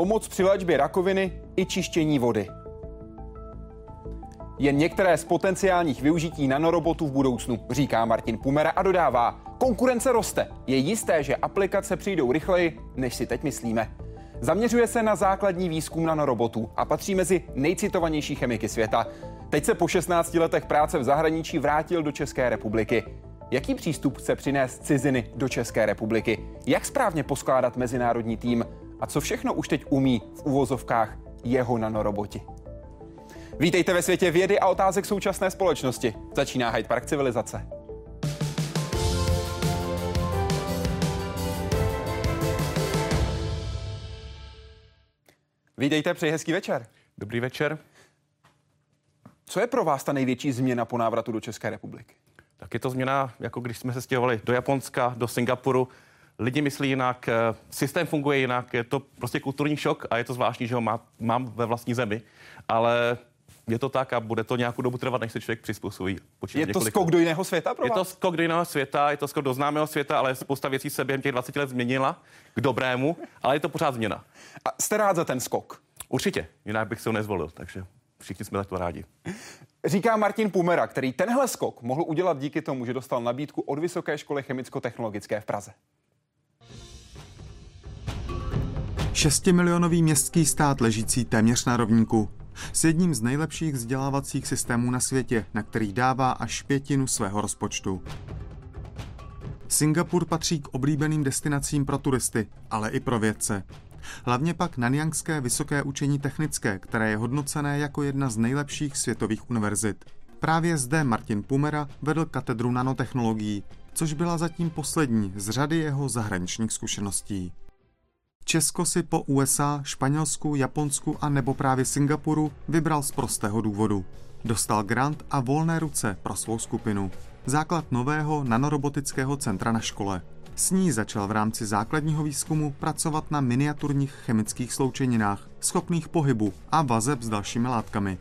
pomoc při léčbě rakoviny i čištění vody. Jen některé z potenciálních využití nanorobotů v budoucnu, říká Martin Pumera a dodává, konkurence roste. Je jisté, že aplikace přijdou rychleji, než si teď myslíme. Zaměřuje se na základní výzkum nanorobotů a patří mezi nejcitovanější chemiky světa. Teď se po 16 letech práce v zahraničí vrátil do České republiky. Jaký přístup chce přinést ciziny do České republiky? Jak správně poskládat mezinárodní tým? A co všechno už teď umí v uvozovkách jeho nanoroboti? Vítejte ve světě vědy a otázek současné společnosti. Začíná Hyde Park civilizace. Vítejte, přeji hezký večer. Dobrý večer. Co je pro vás ta největší změna po návratu do České republiky? Tak je to změna, jako když jsme se stěhovali do Japonska, do Singapuru. Lidi myslí jinak, eh, systém funguje jinak, je to prostě kulturní šok a je to zvláštní, že ho má, mám ve vlastní zemi, ale je to tak a bude to nějakou dobu trvat, než se člověk přizpůsobí. je to skok do jiného světa pro vás? Je to skok do jiného světa, je to skok do známého světa, ale spousta věcí se během těch 20 let změnila k dobrému, ale je to pořád změna. A jste rád za ten skok? Určitě, jinak bych se ho nezvolil, takže všichni jsme takto rádi. Říká Martin Pumera, který tenhle skok mohl udělat díky tomu, že dostal nabídku od Vysoké školy chemicko-technologické v Praze. Šestimilionový městský stát ležící téměř na rovníku. S jedním z nejlepších vzdělávacích systémů na světě, na který dává až pětinu svého rozpočtu. Singapur patří k oblíbeným destinacím pro turisty, ale i pro vědce. Hlavně pak Nanyangské vysoké učení technické, které je hodnocené jako jedna z nejlepších světových univerzit. Právě zde Martin Pumera vedl katedru nanotechnologií, což byla zatím poslední z řady jeho zahraničních zkušeností. Česko si po USA, Španělsku, Japonsku a nebo právě Singapuru vybral z prostého důvodu. Dostal grant a volné ruce pro svou skupinu. Základ nového nanorobotického centra na škole. S ní začal v rámci základního výzkumu pracovat na miniaturních chemických sloučeninách, schopných pohybu a vazeb s dalšími látkami.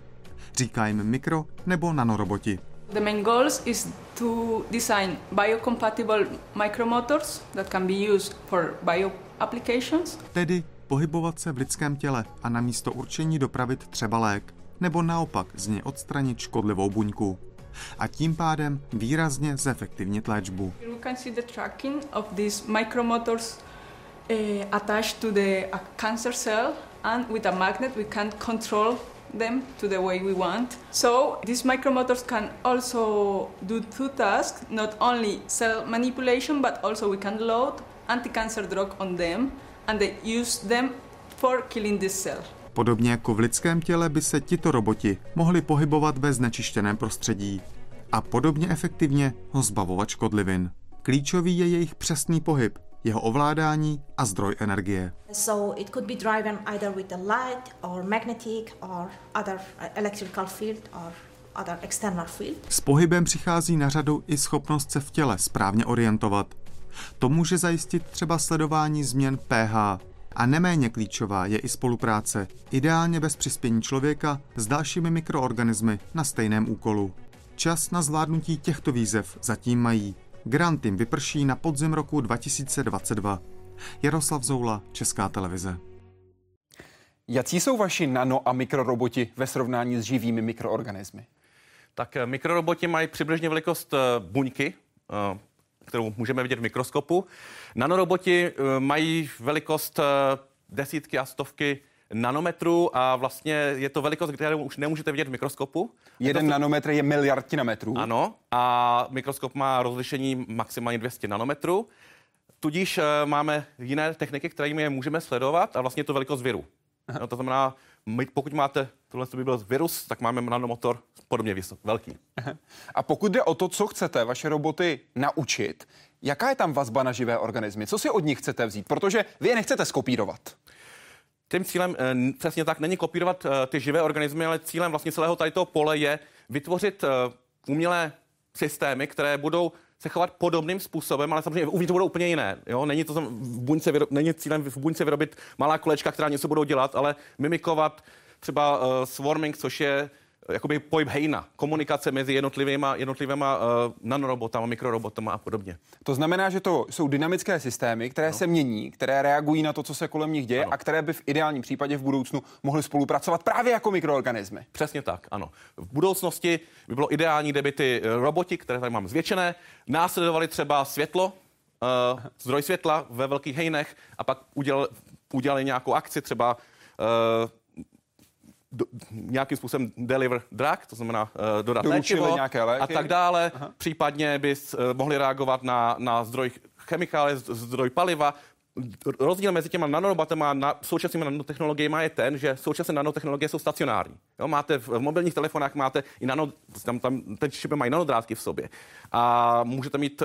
Říká jim mikro nebo nanoroboti. The main goals is to design biocompatible micromotors that can be used for bio applications. Tedy pohybovat se v lidském těle a na místo určení dopravit třeba lék, nebo naopak z něj odstranit škodlivou buňku a tím pádem výrazně zefektivnit léčbu. We can see the tracking of these micromotors uh, attached to the a cancer cell and with a magnet we can control them to the way we want. So these micromotors can also do two tasks, not only cell manipulation, but also we can load anti-cancer drug on them and they use them for killing this cell. Podobně jako v lidském těle by se tito roboti mohli pohybovat ve znečištěném prostředí a podobně efektivně ho zbavovat škodlivin. Klíčový je jejich přesný pohyb, jeho ovládání a zdroj energie. So it could be driven either with a light or magnetic or other electrical field or other external field. S pohybem přichází na řadu i schopnost se v těle správně orientovat. To může zajistit třeba sledování změn pH, a neméně klíčová je i spolupráce, ideálně bez přispění člověka s dalšími mikroorganismy na stejném úkolu. Čas na zvládnutí těchto výzev zatím mají. Grant jim vyprší na podzim roku 2022. Jaroslav Zoula, Česká televize. Jaký jsou vaši nano- a mikroroboti ve srovnání s živými mikroorganismy? Tak eh, mikroroboti mají přibližně velikost eh, buňky, eh, kterou můžeme vidět v mikroskopu. Nanoroboti mají velikost desítky a stovky nanometrů a vlastně je to velikost, kterou už nemůžete vidět v mikroskopu. Jeden to... nanometr je miliardina metrů. Ano, a mikroskop má rozlišení maximálně 200 nanometrů. Tudíž uh, máme jiné techniky, kterými je můžeme sledovat a vlastně je to velikost viru. No, to znamená, my, pokud máte, tohle by byl virus, tak máme nanomotor podobně vysok, velký. A pokud jde o to, co chcete vaše roboty naučit, jaká je tam vazba na živé organismy? Co si od nich chcete vzít? Protože vy je nechcete skopírovat. Tím cílem e, přesně tak není kopírovat e, ty živé organismy, ale cílem vlastně celého tady toho pole je vytvořit e, umělé systémy, které budou se chovat podobným způsobem, ale samozřejmě uvnitř budou úplně jiné. Jo? Není, to v buňce, není cílem v buňce vyrobit malá kolečka, která něco budou dělat, ale mimikovat třeba uh, swarming, což je jakoby pohyb hejna, komunikace mezi jednotlivýma, jednotlivýma uh, nanorobotama, mikrorobotama a podobně. To znamená, že to jsou dynamické systémy, které no. se mění, které reagují na to, co se kolem nich děje ano. a které by v ideálním případě v budoucnu mohly spolupracovat právě jako mikroorganismy. Přesně tak, ano. V budoucnosti by bylo ideální, kdyby ty roboti, které tady mám zvětšené, následovaly třeba světlo, uh, zdroj světla ve velkých hejnech a pak udělali, udělali nějakou akci, třeba uh, do, nějakým způsobem deliver drug, to znamená uh, dodat léčivo nějaké léky. a tak dále. Aha. Případně bys uh, mohli reagovat na, na zdroj chemikálie, zdroj paliva, rozdíl mezi těma nanorobatama a na, současnými nanotechnologiemi je ten, že současné nanotechnologie jsou stacionární. Jo, máte v, v mobilních telefonách máte i nano, tam, tam ten čipy mají nanodrátky v sobě a můžete mít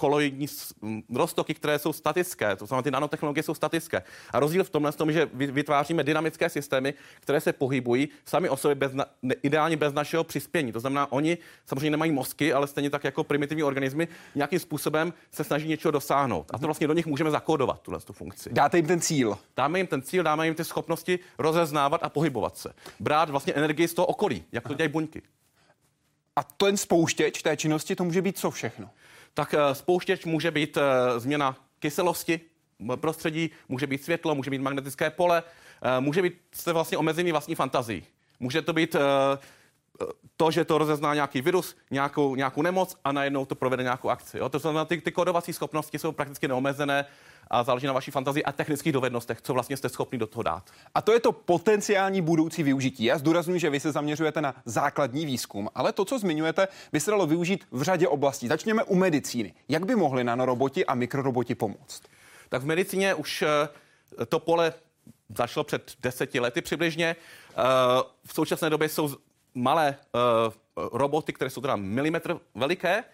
koloidní roztoky, které jsou statické, to znamená, ty nanotechnologie jsou statické. A rozdíl v tomhle tom, že vytváříme dynamické systémy, které se pohybují sami o sobě bez, ne, ideálně bez našeho přispění. To znamená, oni samozřejmě nemají mozky, ale stejně tak jako primitivní organismy nějakým způsobem se snaží něčeho dosáhnout. A to vlastně do nich můžeme zakódovat, tuhle tu funkci. Dáte jim ten cíl. Dáme jim ten cíl, dáme jim ty schopnosti rozeznávat a pohybovat se. Brát vlastně energii z toho okolí, jak to dělají buňky. A ten spouštěč té činnosti, to může být co všechno? Tak eh, spouštěč může být eh, změna kyselosti prostředí, může být světlo, může být magnetické pole, eh, může být se vlastně omezený vlastní fantazí. Může to být to, že to rozezná nějaký virus, nějakou, nějakou nemoc a najednou to provede nějakou akci. Jo? To znamená, ty, ty kodovací schopnosti jsou prakticky neomezené a záleží na vaší fantazii a technických dovednostech, co vlastně jste schopni do toho dát. A to je to potenciální budoucí využití. Já zdůraznuju, že vy se zaměřujete na základní výzkum, ale to, co zmiňujete, by se dalo využít v řadě oblastí. Začněme u medicíny. Jak by mohli nanoroboti a mikroroboti pomoct? Tak v medicíně už eh, to pole začalo před deseti lety přibližně. Eh, v současné době jsou malé eh, roboty, které jsou teda milimetr veliké,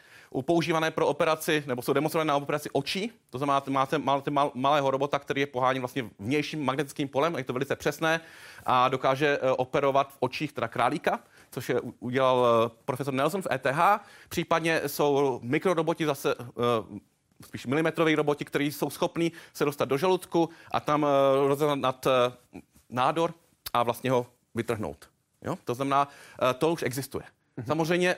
používané pro operaci, nebo jsou demonstrované na operaci očí. To znamená, máte, máte mal, malého robota, který je pohání vlastně vnějším magnetickým polem, je to velice přesné a dokáže uh, operovat v očích teda králíka, což je udělal uh, profesor Nelson v ETH. Případně jsou mikroroboti zase uh, spíš milimetrový roboti, kteří jsou schopní se dostat do žaludku a tam rozeznat nádor a vlastně ho vytrhnout. Jo? To znamená, to už existuje. Mhm. Samozřejmě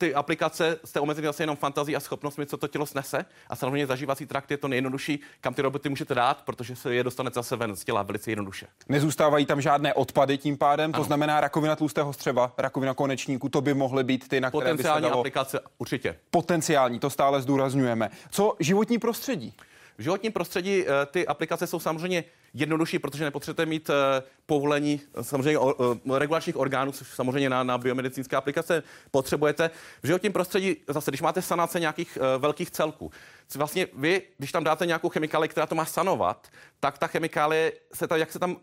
ty aplikace jste omezili zase jenom fantazí a schopnostmi, co to tělo snese. A samozřejmě zažívací trakt je to nejjednodušší, kam ty roboty můžete dát, protože se je dostane zase ven z těla velice jednoduše. Nezůstávají tam žádné odpady tím pádem, ano. to znamená rakovina tlustého střeva, rakovina konečníku, to by mohly být ty, na které by se dalo... aplikace určitě. Potenciální, to stále zdůrazňujeme. Co životní prostředí? V životním prostředí eh, ty aplikace jsou samozřejmě jednodušší, protože nepotřebujete mít eh, povolení samozřejmě o, o, regulačních orgánů, což samozřejmě na, na biomedicínské aplikace potřebujete. V životním prostředí, zase, když máte sanace nějakých velkých celků, vlastně vy, když tam dáte nějakou chemikálii, která to má sanovat, tak ta chemikálie se tam, jak se tam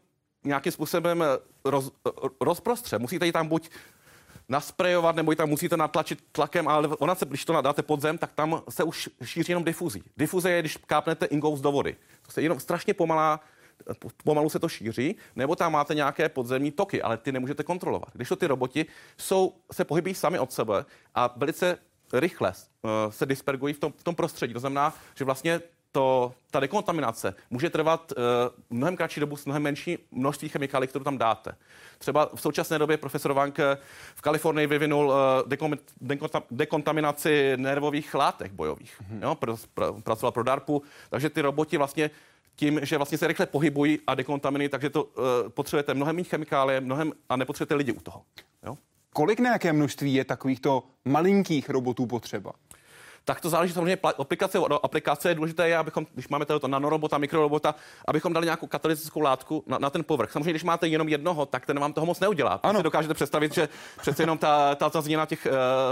nějakým způsobem roz, rozprostře. Musíte ji tam buď nasprejovat, nebo ji tam musíte natlačit tlakem, ale ona se, když to dáte pod zem, tak tam se už šíří jenom difuzí. Difuze je, když kápnete ingous do vody. To se jenom strašně pomalá pomalu se to šíří, nebo tam máte nějaké podzemní toky, ale ty nemůžete kontrolovat. Když to ty roboti jsou, se pohybí sami od sebe a velice rychle uh, se dispergují v tom, v tom prostředí. To znamená, že vlastně to, ta dekontaminace může trvat uh, mnohem kratší dobu s mnohem menší množství chemikálií, které tam dáte. Třeba v současné době profesor Wank v Kalifornii vyvinul uh, dekom, dekontam, dekontaminaci nervových látek bojových. Mm-hmm. Jo, pr, pr, pracoval pro DARPu, takže ty roboti vlastně tím, že vlastně se rychle pohybují a dekontaminují, takže to uh, potřebujete mnohem méně chemikálie, mnohem a nepotřebujete lidi u toho. Jo? Kolik nějaké množství je takovýchto malinkých robotů potřeba? Tak to záleží samozřejmě aplikace od aplikace. Je důležité, je, abychom, když máme tady to nanorobota, mikrorobota, abychom dali nějakou katalytickou látku na, na ten povrch. Samozřejmě, když máte jenom jednoho, tak ten vám toho moc neudělá. Ano. Si dokážete představit, že přece jenom ta, ta, ta změna těch,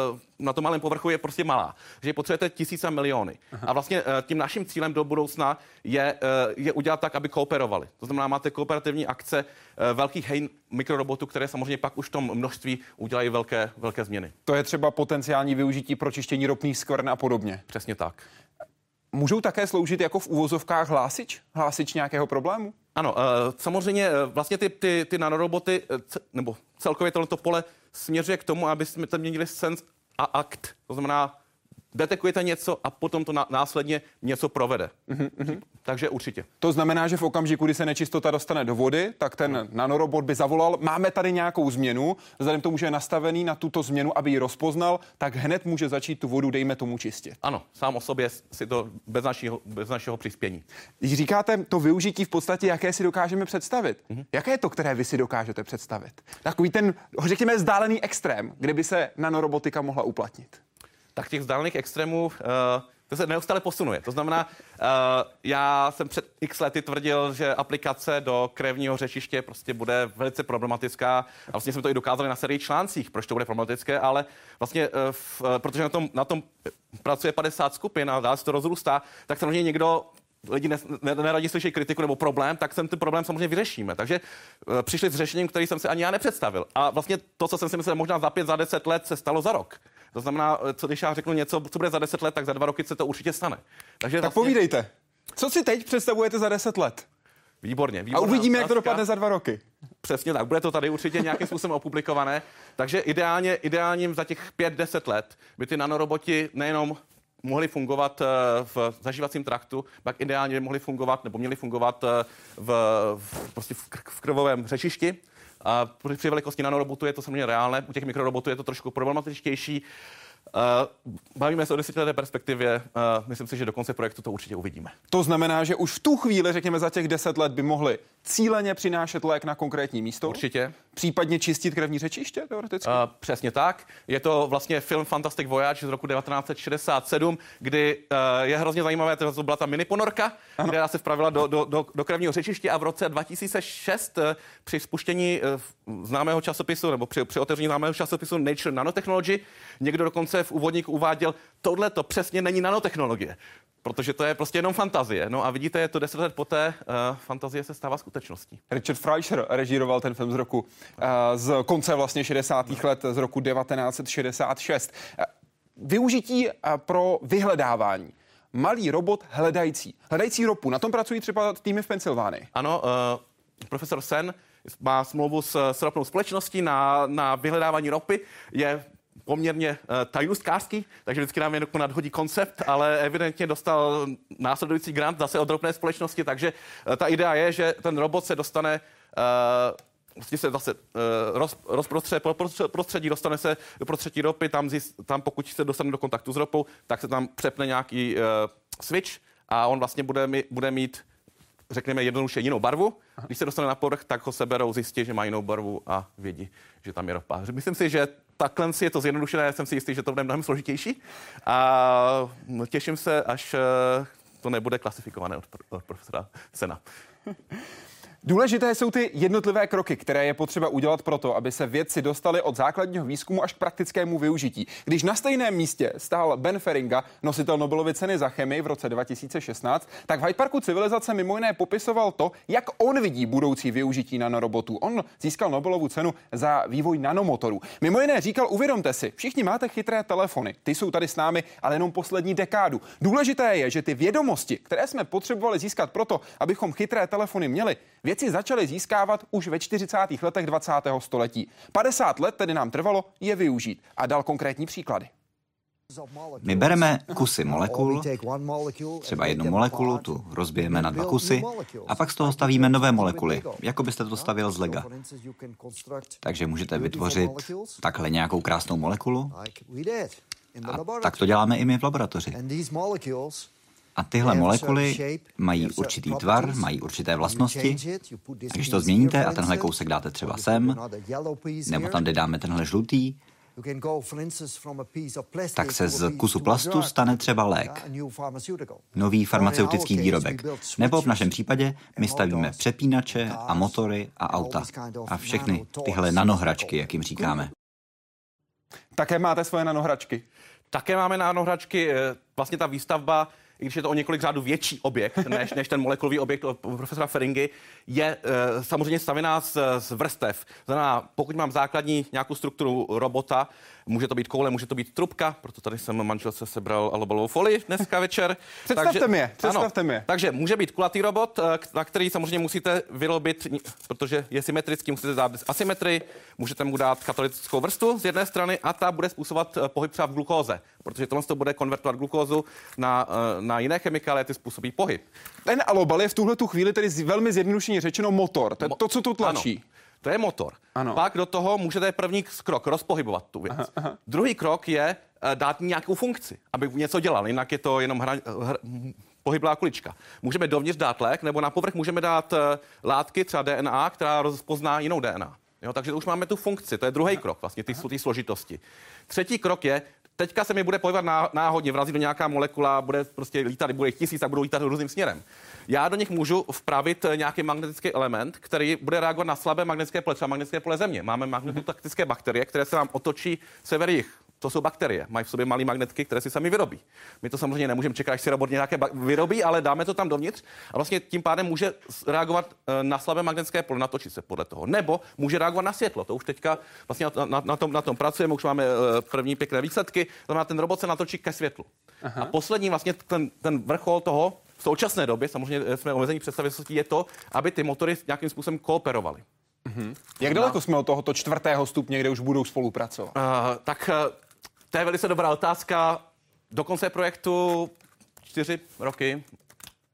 uh, na tom malém povrchu je prostě malá. Že potřebujete tisíce miliony. Aha. A vlastně uh, tím naším cílem do budoucna je, uh, je udělat tak, aby kooperovali. To znamená, máte kooperativní akce uh, velkých hejn mikrorobotů, které samozřejmě pak už v tom množství udělají velké, velké změny. To je třeba potenciální využití pro čištění ropných skvrn a podobně. Přesně tak. Můžou také sloužit jako v úvozovkách hlásič? Hlásič nějakého problému? Ano, eh, samozřejmě eh, vlastně ty, ty, ty nanoroboty, eh, nebo celkově tohleto pole směřuje k tomu, aby jsme tam měnili sens a akt. To znamená detekujete něco a potom to následně něco provede. Mm-hmm. Takže určitě. To znamená, že v okamžiku, kdy se nečistota dostane do vody, tak ten nanorobot by zavolal, máme tady nějakou změnu, vzhledem tomu, že je nastavený na tuto změnu, aby ji rozpoznal, tak hned může začít tu vodu, dejme tomu, čistit. Ano, sám o sobě si to bez našeho, bez našeho přispění. Když říkáte to využití v podstatě, jaké si dokážeme představit, mm-hmm. jaké je to, které vy si dokážete představit? Takový ten, řekněme, vzdálený extrém, kde by se nanorobotika mohla uplatnit tak těch vzdálených extrémů uh, to se neustále posunuje. To znamená, uh, já jsem před x lety tvrdil, že aplikace do krevního řečiště prostě bude velice problematická. A vlastně jsme to i dokázali na sérii článcích, proč to bude problematické, ale vlastně, uh, v, uh, protože na tom, na tom pracuje 50 skupin a dál se to rozrůstá, tak samozřejmě někdo lidi ne, ne, neradí slyšet kritiku nebo problém, tak jsem ten problém samozřejmě vyřešíme. Takže přišli s řešením, který jsem si ani já nepředstavil. A vlastně to, co jsem si myslel možná za pět, za deset let, se stalo za rok. To znamená, eh, co když já řeknu něco, co bude za deset let, tak za dva roky se to určitě stane. Takže tak vlastně... povídejte, co si teď představujete za deset let? Výborně, výborně. A uvidíme, jak to dopadne za dva roky. Přesně tak, bude to tady určitě nějakým způsobem opublikované. Takže ideálně, ideálním za těch 5-10 let by ty nanoroboti nejenom mohli fungovat eh, v zažívacím traktu, pak ideálně mohli fungovat nebo měli fungovat eh, v, v, prostě v, v krvovém řečišti, při velikosti nanorobotu je to samozřejmě reálné, u těch mikrorobotů je to trošku problematičtější. Uh, bavíme se o desetileté perspektivě. Uh, myslím si, že do konce projektu to určitě uvidíme. To znamená, že už v tu chvíli, řekněme za těch deset let, by mohli cíleně přinášet lék na konkrétní místo? Určitě. Případně čistit krevní řečiště teoreticky? Uh, přesně tak. Je to vlastně film Fantastic Voyage z roku 1967, kdy uh, je hrozně zajímavé, to byla ta mini ponorka, ano. která se vpravila do, do, do, do krevního řečiště a v roce 2006 uh, při spuštění uh, známého časopisu nebo při, při otevření známého časopisu Nature Nanotechnology někdo dokonce v úvodníku uváděl, tohle to přesně není nanotechnologie protože to je prostě jenom fantazie. No a vidíte, je to deset let poté, uh, fantazie se stává skutečností. Richard Fleischer režíroval ten film z roku, uh, z konce vlastně 60. No. let, z roku 1966. Uh, využití uh, pro vyhledávání. Malý robot hledající. Hledající ropu. Na tom pracují třeba týmy v Pensylvánii. Ano, uh, profesor Sen má smlouvu s, s ropnou společností na, na vyhledávání ropy. Je poměrně uh, tajnůstkářský, takže vždycky nám jenom nadhodí koncept, ale evidentně dostal následující grant zase od ropné společnosti, takže uh, ta idea je, že ten robot se dostane uh, vlastně se zase uh, roz, rozprostře, prostředí, dostane se do prostředí ropy, tam, zjist, tam pokud se dostane do kontaktu s ropou, tak se tam přepne nějaký uh, switch a on vlastně bude, mi, bude mít řekněme jednoduše jinou barvu. Když se dostane na povrch, tak ho seberou, zjistí, že má jinou barvu a vědí, že tam je ropa. Myslím si, že takhle je to zjednodušené, jsem si jistý, že to bude mnohem složitější. A těším se, až eh, to nebude klasifikované od, od profesora Sena. Důležité jsou ty jednotlivé kroky, které je potřeba udělat proto, aby se vědci dostali od základního výzkumu až k praktickému využití. Když na stejném místě stál Ben Feringa, nositel Nobelovy ceny za chemii v roce 2016, tak v Hyde Parku civilizace mimo jiné popisoval to, jak on vidí budoucí využití nanorobotů. On získal Nobelovu cenu za vývoj nanomotorů. Mimo jiné říkal, uvědomte si, všichni máte chytré telefony, ty jsou tady s námi, ale jenom poslední dekádu. Důležité je, že ty vědomosti, které jsme potřebovali získat proto, abychom chytré telefony měli, věci začaly získávat už ve 40. letech 20. století. 50 let tedy nám trvalo je využít a dal konkrétní příklady. My bereme kusy molekul, třeba jednu molekulu, tu rozbijeme na dva kusy a pak z toho stavíme nové molekuly, jako byste to stavil z lega. Takže můžete vytvořit takhle nějakou krásnou molekulu a tak to děláme i my v laboratoři. A tyhle molekuly mají určitý tvar, mají určité vlastnosti. A když to změníte a tenhle kousek dáte třeba sem, nebo tam, kde dáme tenhle žlutý, tak se z kusu plastu stane třeba lék, nový farmaceutický výrobek. Nebo v našem případě my stavíme přepínače a motory a auta a všechny tyhle nanohračky, jak jim říkáme. Také máte svoje nanohračky? Také máme nanohračky. Eh, vlastně ta výstavba i když je to o několik řádů větší objekt než, než ten molekulový objekt od profesora Feringy, je e, samozřejmě stavěná z, z vrstev. Znamená, pokud mám základní nějakou strukturu robota, Může to být koule, může to být trubka, proto tady jsem manželce sebral alobalovou folii dneska večer. Představte takže, je, představte ano, je. Takže může být kulatý robot, eh, na který samozřejmě musíte vyrobit, protože je symetrický, musíte dát asymetrii, můžete mu dát katalytickou vrstvu z jedné strany a ta bude způsobovat eh, pohyb třeba v glukóze, protože tohle to bude konvertovat glukózu na, eh, na jiné chemikálie, ty způsobí pohyb. Ten alobal je v tuhle tu chvíli tedy velmi zjednodušeně řečeno motor, to je to, co tu tlačí. Ano. To je motor. Ano. Pak do toho můžete první krok rozpohybovat tu věc. Aha, aha. Druhý krok je uh, dát nějakou funkci, aby něco dělal, jinak je to jenom hra, hra, pohyblá kulička. Můžeme dovnitř dát lék, nebo na povrch můžeme dát uh, látky, třeba DNA, která rozpozná jinou DNA. Jo, takže už máme tu funkci, to je druhý krok, vlastně ty, ty složitosti. Třetí krok je, teďka se mi bude pohybovat náhodně, vrazí do nějaká molekula, bude prostě lítat, bude jich tisíc a budou lítat různým směrem. Já do nich můžu vpravit nějaký magnetický element, který bude reagovat na slabé magnetické pole, třeba magnetické pole Země. Máme magnetotaktické bakterie, které se nám otočí sever jich. To jsou bakterie, mají v sobě malé magnetky, které si sami vyrobí. My to samozřejmě nemůžeme čekat, až si robot nějaké vyrobí, ale dáme to tam dovnitř a vlastně tím pádem může reagovat eh, na slabé magnetické pole, natočit se podle toho. Nebo může reagovat na světlo. To už teďka vlastně na, na, na, tom, na tom pracujeme, už máme eh, první pěkné výsledky. To znamená, ten robot se natočí ke světlu. Aha. A poslední vlastně ten, ten vrchol toho v současné době, samozřejmě eh, jsme omezení představivosti, je to, aby ty motory nějakým způsobem kooperovaly. Mm-hmm. Jak daleko jsme od tohoto čtvrtého stupně, kde už budou spolupracovat? Uh, tak to je velice dobrá otázka. Do konce projektu čtyři roky.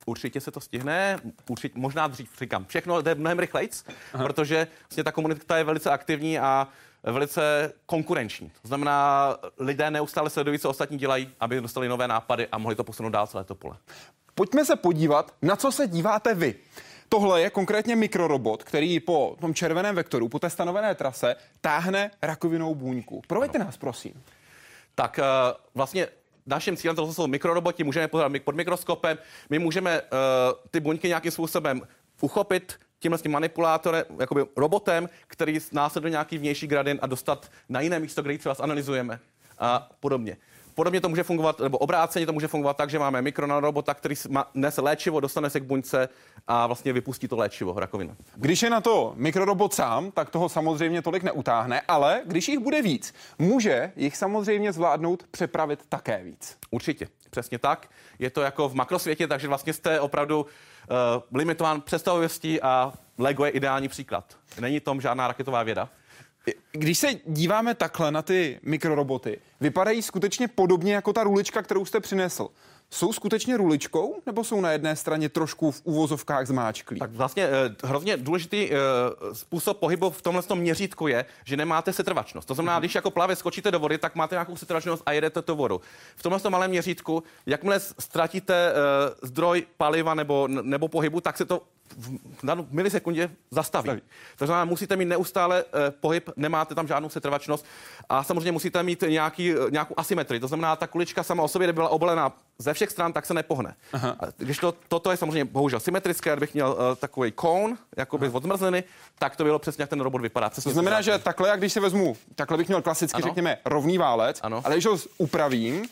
Určitě se to stihne, určitě, možná dřív, říkám. Všechno jde mnohem rychleji, protože vlastně ta komunita je velice aktivní a velice konkurenční. To znamená, lidé neustále sledují, co ostatní dělají, aby dostali nové nápady a mohli to posunout dál celé to pole. Pojďme se podívat, na co se díváte vy. Tohle je konkrétně mikrorobot, který po tom červeném vektoru, po té stanovené trase, táhne rakovinou buňku. Proveďte nás, prosím tak uh, vlastně naším cílem to jsou mikroroboti, můžeme pozorovat pod mikroskopem, my můžeme uh, ty buňky nějakým způsobem uchopit tímhle s tím manipulátorem, jakoby robotem, který následuje nějaký vnější gradient a dostat na jiné místo, kde ji třeba zanalizujeme a podobně. Podobně to může fungovat, nebo obráceně to může fungovat tak, že máme mikronanorobota, který nese léčivo, dostane se k buňce a vlastně vypustí to léčivo, rakovinu. Když je na to mikrorobot sám, tak toho samozřejmě tolik neutáhne, ale když jich bude víc, může jich samozřejmě zvládnout přepravit také víc. Určitě, přesně tak. Je to jako v makrosvětě, takže vlastně jste opravdu uh, limitován představivostí a Lego je ideální příklad. Není tom žádná raketová věda. Když se díváme takhle na ty mikroroboty, vypadají skutečně podobně jako ta rulička, kterou jste přinesl. Jsou skutečně ruličkou, nebo jsou na jedné straně trošku v uvozovkách zmáčklí? Tak vlastně eh, hrozně důležitý eh, způsob pohybu v tomhle tom měřítku je, že nemáte setrvačnost. To znamená, mm-hmm. když jako plavě skočíte do vody, tak máte nějakou setrvačnost a jedete to vodu. V tomhle tom malém měřítku, jakmile ztratíte eh, zdroj paliva nebo, nebo pohybu, tak se to v danou milisekundě zastaví. Staví. To znamená, musíte mít neustále eh, pohyb, nemáte tam žádnou setrvačnost a samozřejmě musíte mít nějaký, eh, nějakou asymetrii. To znamená, ta kulička sama o sobě, kdyby byla obolená ze všech stran, tak se nepohne. Aha. Když to, toto je samozřejmě bohužel symetrické, kdybych měl uh, takový kón, jako by od zmrzliny, tak to bylo přesně, jak ten robot vypadá. Přesně to znamená, že takhle, jak když se vezmu, takhle bych měl klasicky, ano. řekněme, rovný válec, ano. ale když ho upravím,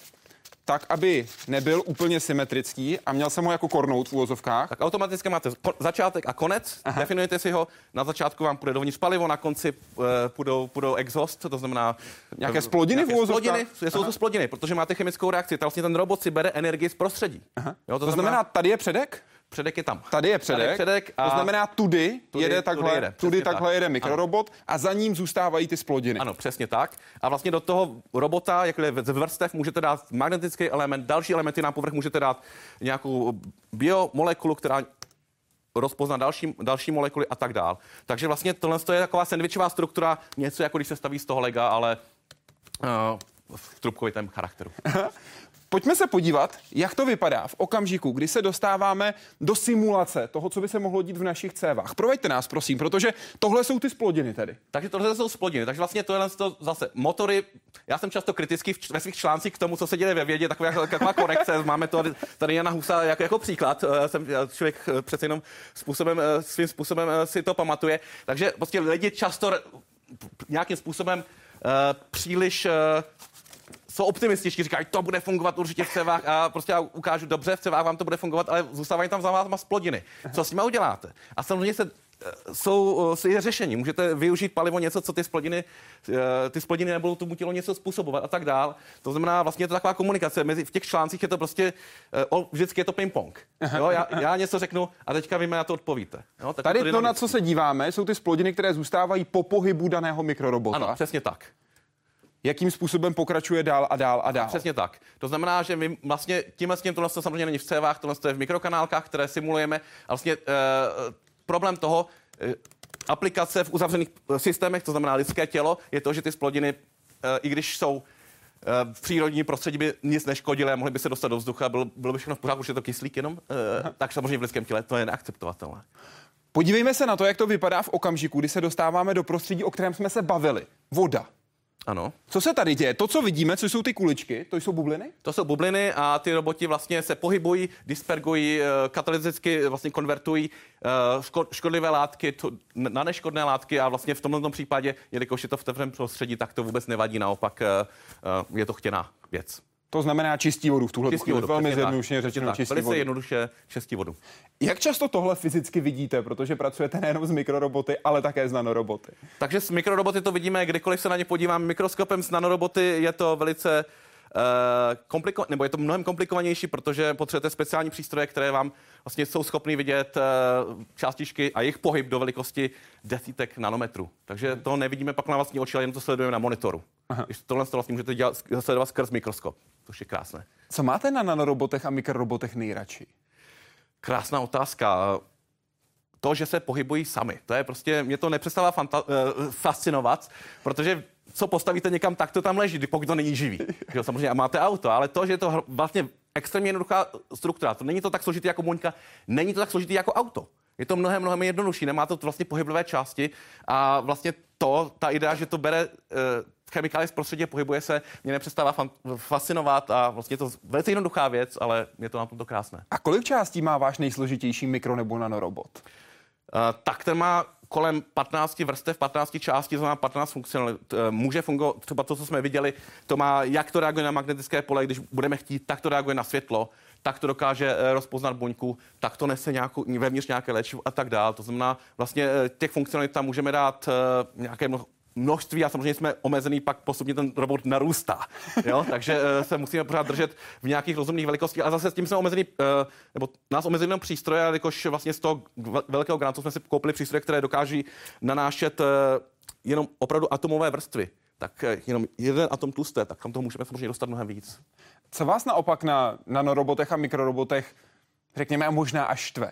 tak, aby nebyl úplně symetrický a měl jsem ho jako kornout v úvozovkách. Tak automaticky máte začátek a konec, Aha. definujete si ho, na začátku vám půjde dovnitř palivo, na konci uh, půjdou, půjdou exhaust, to znamená... Nějaké splodiny v úvozovkách? Splodiny, jsou to splodiny, protože máte chemickou reakci, vlastně ten robot si bere energii z prostředí. Aha. Jo, to, to znamená, znamená, tady je předek? Předek je tam. Tady je předek. Tady je předek a to znamená tudy, tudy jede takhle, tudy, jede, tudy takhle tak. jede mikrorobot ano. a za ním zůstávají ty splodiny. Ano, přesně tak. A vlastně do toho robota, jakhle z vrstev, můžete dát magnetický element, další elementy na povrch můžete dát nějakou biomolekulu, která rozpozná další, další molekuly a tak dál. Takže vlastně tohle je taková sandvičová struktura, něco jako když se staví z toho lega, ale uh, v trubkovitém charakteru. Pojďme se podívat, jak to vypadá v okamžiku, kdy se dostáváme do simulace toho, co by se mohlo dít v našich cévách. Proveďte nás, prosím, protože tohle jsou ty splodiny tedy. Takže tohle jsou splodiny. Takže vlastně tohle to zase motory. Já jsem často kritický ve svých článcích k tomu, co se děje ve vědě, taková, taková korekce. Máme to tady Jana Husa jako, jako příklad. Eh, jsem eh, člověk eh, přece jenom způsobem, svým způsobem si to pamatuje. Takže prostě lidi často nějakým způsobem příliš jsou optimističtí, říkají, to bude fungovat určitě v cevách a prostě já ukážu dobře, v cevách vám to bude fungovat, ale zůstávají tam za vás splodiny. Co s nimi uděláte? A samozřejmě se jsou, jsou je řešení. Můžete využít palivo něco, co ty splodiny, ty splodiny nebudou tomu tělo něco způsobovat a tak dál. To znamená, vlastně je to taková komunikace. Mezi, v těch článcích je to prostě, vždycky je to ping-pong. Jo, já, já, něco řeknu a teďka vy mi na to odpovíte. Jo, tak Tady to, to, na co se díváme, jsou ty splodiny, které zůstávají po pohybu daného mikrorobota. Ano, přesně tak jakým způsobem pokračuje dál a dál a dál. Přesně tak. To znamená, že my vlastně tímhle s tím tohle samozřejmě není v cévách, tohle je v mikrokanálkách, které simulujeme. A vlastně e, problém toho, e, aplikace v uzavřených systémech, to znamená lidské tělo, je to, že ty splodiny, e, i když jsou v přírodní prostředí by nic neškodilo, mohli by se dostat do vzduchu bylo, bylo by všechno v pořádku, že je to kyslík jenom, tak samozřejmě v lidském těle to je neakceptovatelné. Podívejme se na to, jak to vypadá v okamžiku, kdy se dostáváme do prostředí, o kterém jsme se bavili. Voda. Ano. Co se tady děje? To, co vidíme, co jsou ty kuličky, to jsou bubliny? To jsou bubliny a ty roboti vlastně se pohybují, dispergují, eh, katalyticky vlastně konvertují eh, škodlivé látky na neškodné látky a vlastně v tomto případě, jelikož je to v tevřeném prostředí, tak to vůbec nevadí, naopak eh, je to chtěná věc. To znamená čistí vodu v tuhle čistí vodu, velmi zjednodušeně řečeno tak, čistí velice vodu. jednoduše čistí vodu. Jak často tohle fyzicky vidíte, protože pracujete nejenom s mikroroboty, ale také s nanoroboty? Takže s mikroroboty to vidíme, kdykoliv se na ně podívám mikroskopem, s nanoroboty je to velice uh, kompliko- nebo je to mnohem komplikovanější, protože potřebujete speciální přístroje, které vám vlastně jsou schopny vidět uh, částičky a jejich pohyb do velikosti desítek nanometrů. Takže to nevidíme pak na vlastní oči, ale jen to sledujeme na monitoru. Aha. Tohle to vlastně můžete dělat, sledovat skrz mikroskop. To je krásné. Co máte na nanorobotech a mikrorobotech nejradši? Krásná otázka. To, že se pohybují sami. To je prostě, mě to nepřestává fanta- uh, fascinovat, protože co postavíte někam, tak to tam leží, pokud to není živý. Jo, samozřejmě a máte auto, ale to, že je to vlastně extrémně jednoduchá struktura, to není to tak složitý jako buňka, není to tak složitý jako auto. Je to mnohem, mnohem jednodušší, nemá to vlastně pohyblivé části a vlastně to, ta idea, že to bere uh, chemikálie z prostředí pohybuje se, mě nepřestává fascinovat a vlastně je to velice jednoduchá věc, ale je to na tomto krásné. A kolik částí má váš nejsložitější mikro nebo nanorobot? Uh, tak ten má kolem 15 vrstev, 15 částí, to má 15 funkcionalit. Eh, může fungovat, třeba to, co jsme viděli, to má, jak to reaguje na magnetické pole, když budeme chtít, tak to reaguje na světlo, tak to dokáže eh, rozpoznat buňku, tak to nese nějakou, vevnitř nějaké léčivo a tak dále. To znamená, vlastně těch funkcionalit tam můžeme dát nějaké množství a samozřejmě jsme omezený, pak postupně ten robot narůstá. Jo? Takže uh, se musíme pořád držet v nějakých rozumných velikostech. A zase s tím jsme omezený, uh, nebo nás omezený přístroje, ale jakož vlastně z toho velkého grantu jsme si koupili přístroje, které dokáží nanášet uh, jenom opravdu atomové vrstvy tak jenom jeden atom tlusté, tak tam toho můžeme samozřejmě dostat mnohem víc. Co vás naopak na nanorobotech a mikrorobotech, řekněme, možná až štve?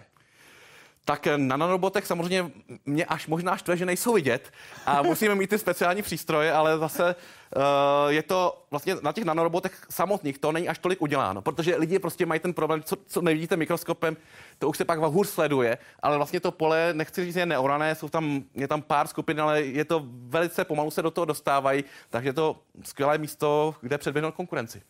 Tak na nanorobotech samozřejmě mě až možná štve, že nejsou vidět a musíme mít ty speciální přístroje, ale zase uh, je to vlastně na těch nanorobotech samotných to není až tolik uděláno, protože lidi prostě mají ten problém, co, co nevidíte mikroskopem, to už se pak hůř sleduje, ale vlastně to pole, nechci říct, je neorané, jsou tam, je tam pár skupin, ale je to velice pomalu se do toho dostávají, takže je to skvělé místo, kde předběhnout konkurenci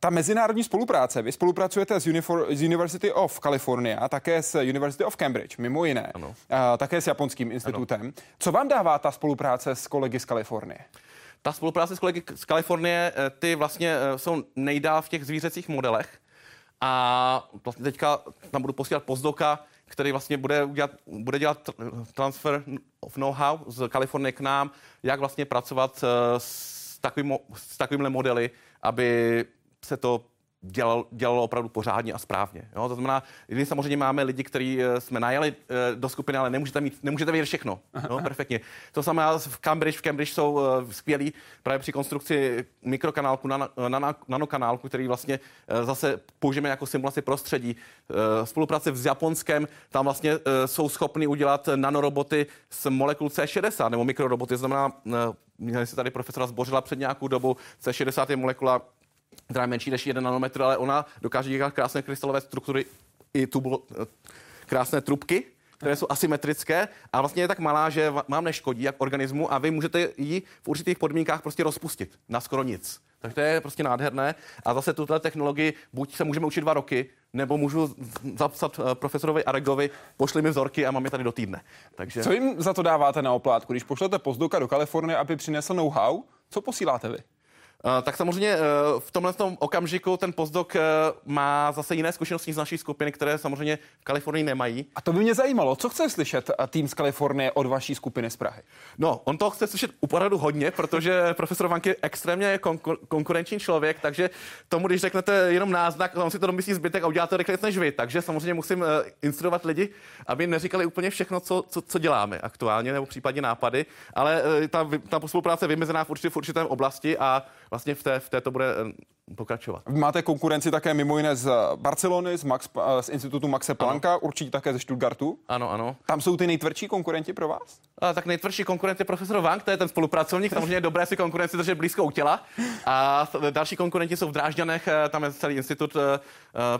ta mezinárodní spolupráce, vy spolupracujete s, Unifor, s University of California a také s University of Cambridge, mimo jiné, ano. A, také s Japonským institutem. Ano. Co vám dává ta spolupráce s kolegy z Kalifornie? Ta spolupráce s kolegy z Kalifornie, eh, ty vlastně eh, jsou nejdál v těch zvířecích modelech a vlastně teďka tam budu posílat pozdoka, který vlastně bude, udělat, bude dělat transfer of know-how z Kalifornie k nám, jak vlastně pracovat eh, s, takovým, s takovýmhle modely, aby se to dělalo, dělalo opravdu pořádně a správně. Jo? To znamená, když samozřejmě máme lidi, kteří eh, jsme najali eh, do skupiny, ale nemůžete, mít, nemůžete vědět všechno. Jo? Perfektně. To samé v Cambridge, v Cambridge jsou uh, skvělí právě při konstrukci mikrokanálku, nan, nan, nanokanálku, který vlastně zase použijeme jako simulaci prostředí. Spolupráce s Japonskem, tam vlastně jsou schopni udělat nanoroboty s molekul C60 nebo mikroroboty. To znamená, měli se tady profesora Zbořila před nějakou dobu, C60 je molekula která je menší než 1 nanometr, ale ona dokáže dělat krásné krystalové struktury i tubo, krásné trubky, které jsou asymetrické a vlastně je tak malá, že vám neškodí jak organismu a vy můžete ji v určitých podmínkách prostě rozpustit na skoro nic. Takže to je prostě nádherné. A zase tuto technologii buď se můžeme učit dva roky, nebo můžu zapsat eh, profesorovi Aregovi, pošli mi vzorky a mám je tady do týdne. Takže... Co jim za to dáváte na oplátku? Když pošlete pozdoka do Kalifornie, aby přinesl know-how, co posíláte vy? Uh, tak samozřejmě uh, v tomhle tom okamžiku ten postdoc uh, má zase jiné zkušenosti z naší skupiny, které samozřejmě v Kalifornii nemají. A to by mě zajímalo, co chce slyšet tým z Kalifornie od vaší skupiny z Prahy? No, on to chce slyšet opravdu hodně, protože profesor Vank je extrémně konkur- konkurenční člověk, takže tomu, když řeknete jenom náznak, on si to domyslí zbytek a udělá to rychleji než vy. Takže samozřejmě musím instruovat lidi, aby neříkali úplně všechno, co, co, co děláme aktuálně, nebo případně nápady, ale ta, ta spolupráce je vymezená v, určitě, v určitém oblasti a vlastně v té, v té to bude eh, pokračovat. Máte konkurenci také mimo jiné z Barcelony, z, Max, eh, z institutu Maxe Plancka, ano. určitě také ze Stuttgartu. Ano, ano. Tam jsou ty nejtvrdší konkurenti pro vás? A, tak nejtvrdší konkurent je profesor Wang, to je ten spolupracovník, samozřejmě je dobré si konkurenci držet blízko u těla. A další konkurenti jsou v Drážďanech, eh, tam je celý institut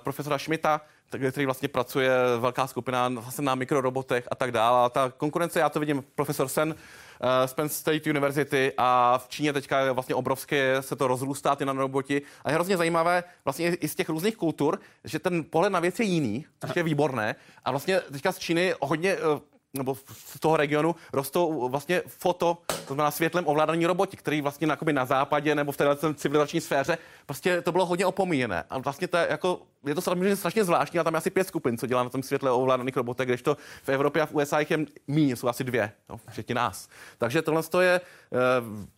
profesora Schmidta, který vlastně pracuje velká skupina vlastně na mikrorobotech a tak dále. A ta konkurence, já to vidím, profesor Sen, uh, Penn State University a v Číně teďka je vlastně obrovské, se to rozrůstá ty nanoroboti. A je hrozně zajímavé vlastně i z těch různých kultur, že ten pohled na věc je jiný, což je výborné. A vlastně teďka z Číny hodně uh, nebo z toho regionu rostou vlastně foto, to znamená světlem ovládaný roboti, který vlastně na, na západě nebo v této civilizační sféře, prostě to bylo hodně opomíjené. A vlastně to je, jako, je to samozřejmě strašně zvláštní, a tam je asi pět skupin, co dělá na tom světle ovládaných robotech, když to v Evropě a v USA jich je méně, jsou asi dvě, no, včetně nás. Takže tohle je e,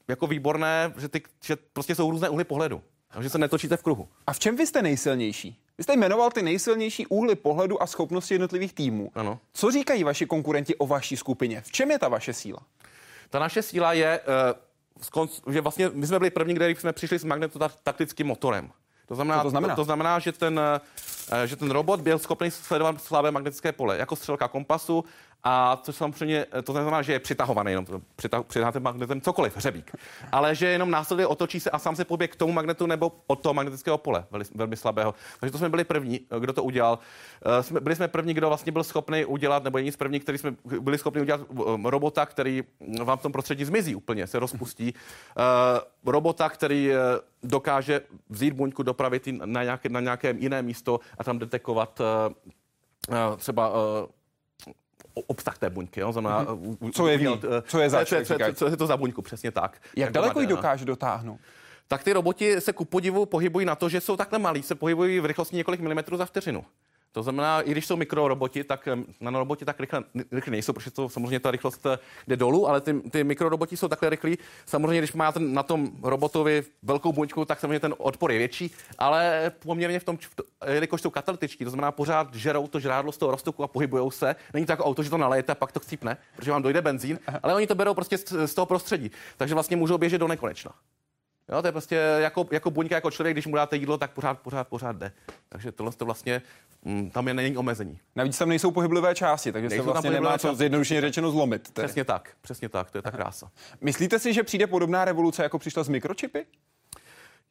jako výborné, že, ty, že prostě jsou různé úhly pohledu. Takže se netočíte v kruhu. A v čem vy jste nejsilnější? Vy jste jmenoval ty nejsilnější úhly pohledu a schopnosti jednotlivých týmů. Ano. Co říkají vaši konkurenti o vaší skupině? V čem je ta vaše síla? Ta naše síla je, uh, že vlastně my jsme byli první, kteří jsme přišli s magnetotaktickým motorem. To znamená, to znamená? To, to znamená, že ten, eh, že ten robot byl schopný sledovat slabé magnetické pole, jako střelka kompasu, a což samozřejmě to znamená, že je přitahovaný, jenom přitah, přitáháte magnetem cokoliv, hřebík. Ale že jenom následuje otočí se a sám se poběh k tomu magnetu nebo od toho magnetického pole, velmi, velmi slabého. Takže to jsme byli první, kdo to udělal. Eh, byli jsme první, kdo vlastně byl schopný udělat, nebo jiní z první, který jsme byli schopni udělat eh, robota, který vám v tom prostředí zmizí úplně, se rozpustí. Robota, který dokáže vzít buňku, dopravit na nějaké, na nějaké jiné místo a tam detekovat třeba obsah té buňky. Jo? Znamená, mm-hmm. Co je ví, co je za co, co, co, co je to za buňku, přesně tak. Jak, jak daleko ji dokáže dotáhnout? Tak ty roboti se ku podivu pohybují na to, že jsou takhle malí, se pohybují v rychlosti několik milimetrů za vteřinu. To znamená, i když jsou mikroroboti, tak nanoroboti tak rychle, rychle nejsou, protože to samozřejmě ta rychlost eh, jde dolů, ale ty, ty mikroroboti jsou takhle rychlí. Samozřejmě, když máte na tom robotovi velkou buňku, tak samozřejmě ten odpor je větší, ale poměrně v tom, jelikož jsou katalytičtí, to znamená pořád žerou to žrádlo z toho roztoku a pohybují se. Není to jako auto, že to nalejete a pak to chcípne, protože vám dojde benzín, ale oni to berou prostě z, z toho prostředí. Takže vlastně můžou běžet do nekonečna. Jo, to je prostě jako, jako buňka, jako člověk, když mu dáte jídlo, tak pořád, pořád, pořád jde. Takže tohle to vlastně, mm, tam je není omezení. Navíc tam nejsou pohyblivé části, takže nejsou se vlastně nemá co zjednodušeně řečeno zlomit. Tedy. Přesně tak, přesně tak, to je ta krása. Myslíte si, že přijde podobná revoluce, jako přišla s mikročipy?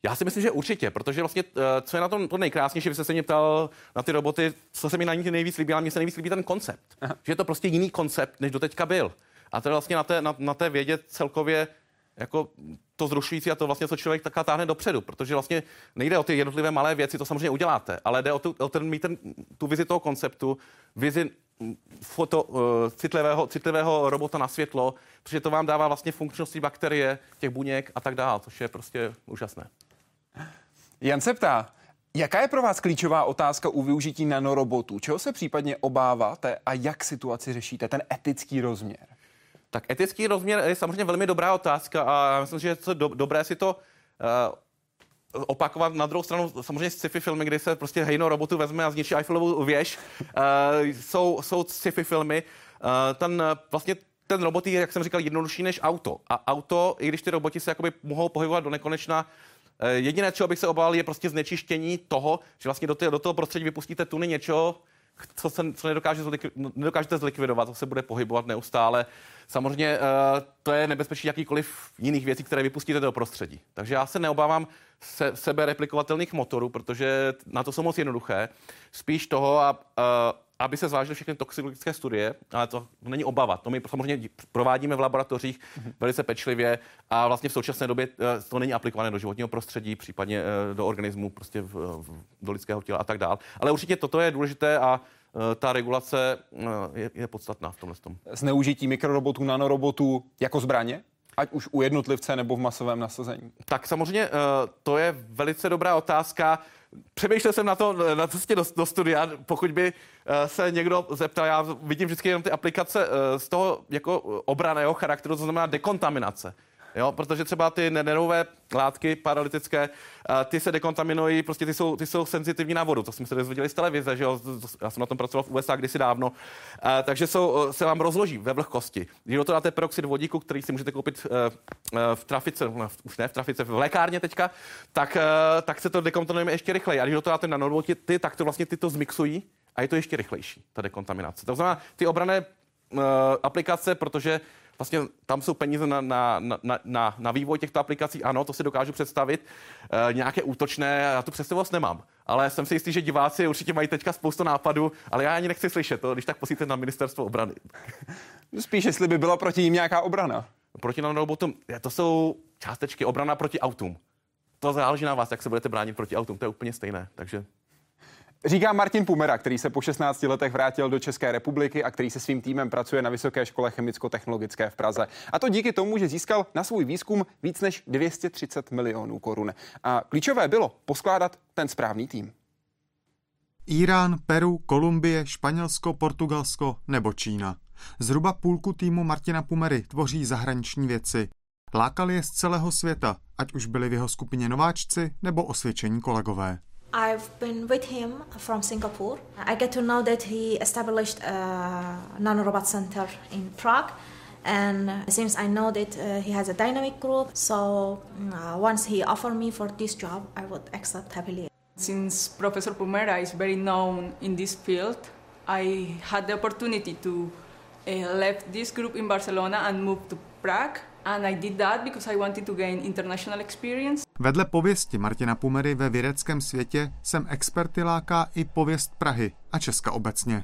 Já si myslím, že určitě, protože vlastně, eh, co je na tom to nejkrásnější, vy jste se mě ptal na ty roboty, co se mi na nich nejvíc líbí, ale mně se nejvíc líbí ten koncept. Aha. Že je to prostě jiný koncept, než doteďka byl. A to je vlastně na té, na, na té vědě celkově jako to zrušující a to vlastně, co člověk taká táhne dopředu, protože vlastně nejde o ty jednotlivé malé věci, to samozřejmě uděláte, ale jde o, tu, o ten, mít ten, tu vizi toho konceptu, vizi foto, uh, citlivého, citlivého robota na světlo, protože to vám dává vlastně funkčnosti bakterie, těch buněk a tak dále, což je prostě úžasné. Jan se ptá, jaká je pro vás klíčová otázka u využití nanorobotů? Čeho se případně obáváte a jak situaci řešíte, ten etický rozměr? Tak etický rozměr je samozřejmě velmi dobrá otázka a myslím, že je to do, dobré si to uh, opakovat. Na druhou stranu samozřejmě sci-fi filmy, kdy se prostě hejno robotu vezme a zničí Eiffelovu věž, uh, jsou, jsou sci-fi filmy. Uh, ten vlastně ten robot je, jak jsem říkal, jednodušší než auto. A auto, i když ty roboti se jakoby mohou pohybovat do nekonečna, Jediné, čeho bych se obával, je prostě znečištění toho, že vlastně do, té, do toho prostředí vypustíte tuny něčeho, co, se, co nedokáže, nedokážete zlikvidovat, to se bude pohybovat neustále. Samozřejmě uh, to je nebezpečí jakýkoliv jiných věcí, které vypustíte do prostředí. Takže já se neobávám se, sebe replikovatelných motorů, protože na to jsou moc jednoduché. Spíš toho, a, uh, aby se zvážily všechny toxikologické studie, ale to není obava. To my samozřejmě provádíme v laboratořích mm-hmm. velice pečlivě a vlastně v současné době uh, to není aplikované do životního prostředí, případně uh, do organismu, prostě v, v, do lidského těla a tak dále. Ale určitě toto je důležité a Eh, ta regulace eh, je, je podstatná v tomhle tom. Zneužití mikrorobotů, nanorobotů jako zbraně? ať už u jednotlivce nebo v masovém nasazení? Tak samozřejmě to je velice dobrá otázka. Přemýšlel jsem na to na cestě do, do studia, pokud by uh, se někdo zeptal, já vidím vždycky jenom ty aplikace uh, z toho jako obraného charakteru, to znamená dekontaminace. Jo, protože třeba ty nervové látky paralytické, ty se dekontaminují, prostě ty jsou, ty jsou senzitivní na vodu. To jsme se dozvěděli z televize, že jo? Já jsem na tom pracoval v USA kdysi dávno. Takže jsou, se vám rozloží ve vlhkosti. Když to dáte peroxid vodíku, který si můžete koupit v trafice, no, už ne v trafice, v lékárně teďka, tak, tak se to dekontaminuje ještě rychleji. A když to dáte na ty, tak to vlastně ty to zmixují a je to ještě rychlejší, ta dekontaminace. To znamená, ty obrané aplikace, protože vlastně tam jsou peníze na, na, na, na, na vývoj těchto aplikací, ano, to si dokážu představit. E, nějaké útočné, já tu představivost nemám. Ale jsem si jistý, že diváci určitě mají teďka spoustu nápadů, ale já ani nechci slyšet to, když tak posíte na ministerstvo obrany. Spíš, jestli by byla proti ním nějaká obrana. Proti nanobotům, to jsou částečky obrana proti autům. To záleží na vás, jak se budete bránit proti autům, to je úplně stejné. Takže Říká Martin Pumera, který se po 16 letech vrátil do České republiky a který se svým týmem pracuje na Vysoké škole chemicko-technologické v Praze. A to díky tomu, že získal na svůj výzkum víc než 230 milionů korun. A klíčové bylo poskládat ten správný tým. Irán, Peru, Kolumbie, Španělsko, Portugalsko nebo Čína. Zhruba půlku týmu Martina Pumery tvoří zahraniční věci. Lákali je z celého světa, ať už byli v jeho skupině nováčci nebo osvědčení kolegové. I've been with him from Singapore. I get to know that he established a nanorobot center in Prague. And since I know that uh, he has a dynamic group, so uh, once he offered me for this job, I would accept happily. Since Professor Pumera is very known in this field, I had the opportunity to uh, left this group in Barcelona and move to Prague And I did that because I wanted to gain international experience. Vedle pověsti Martina Pumery ve vědeckém světě sem experty láká i pověst Prahy a Česka obecně.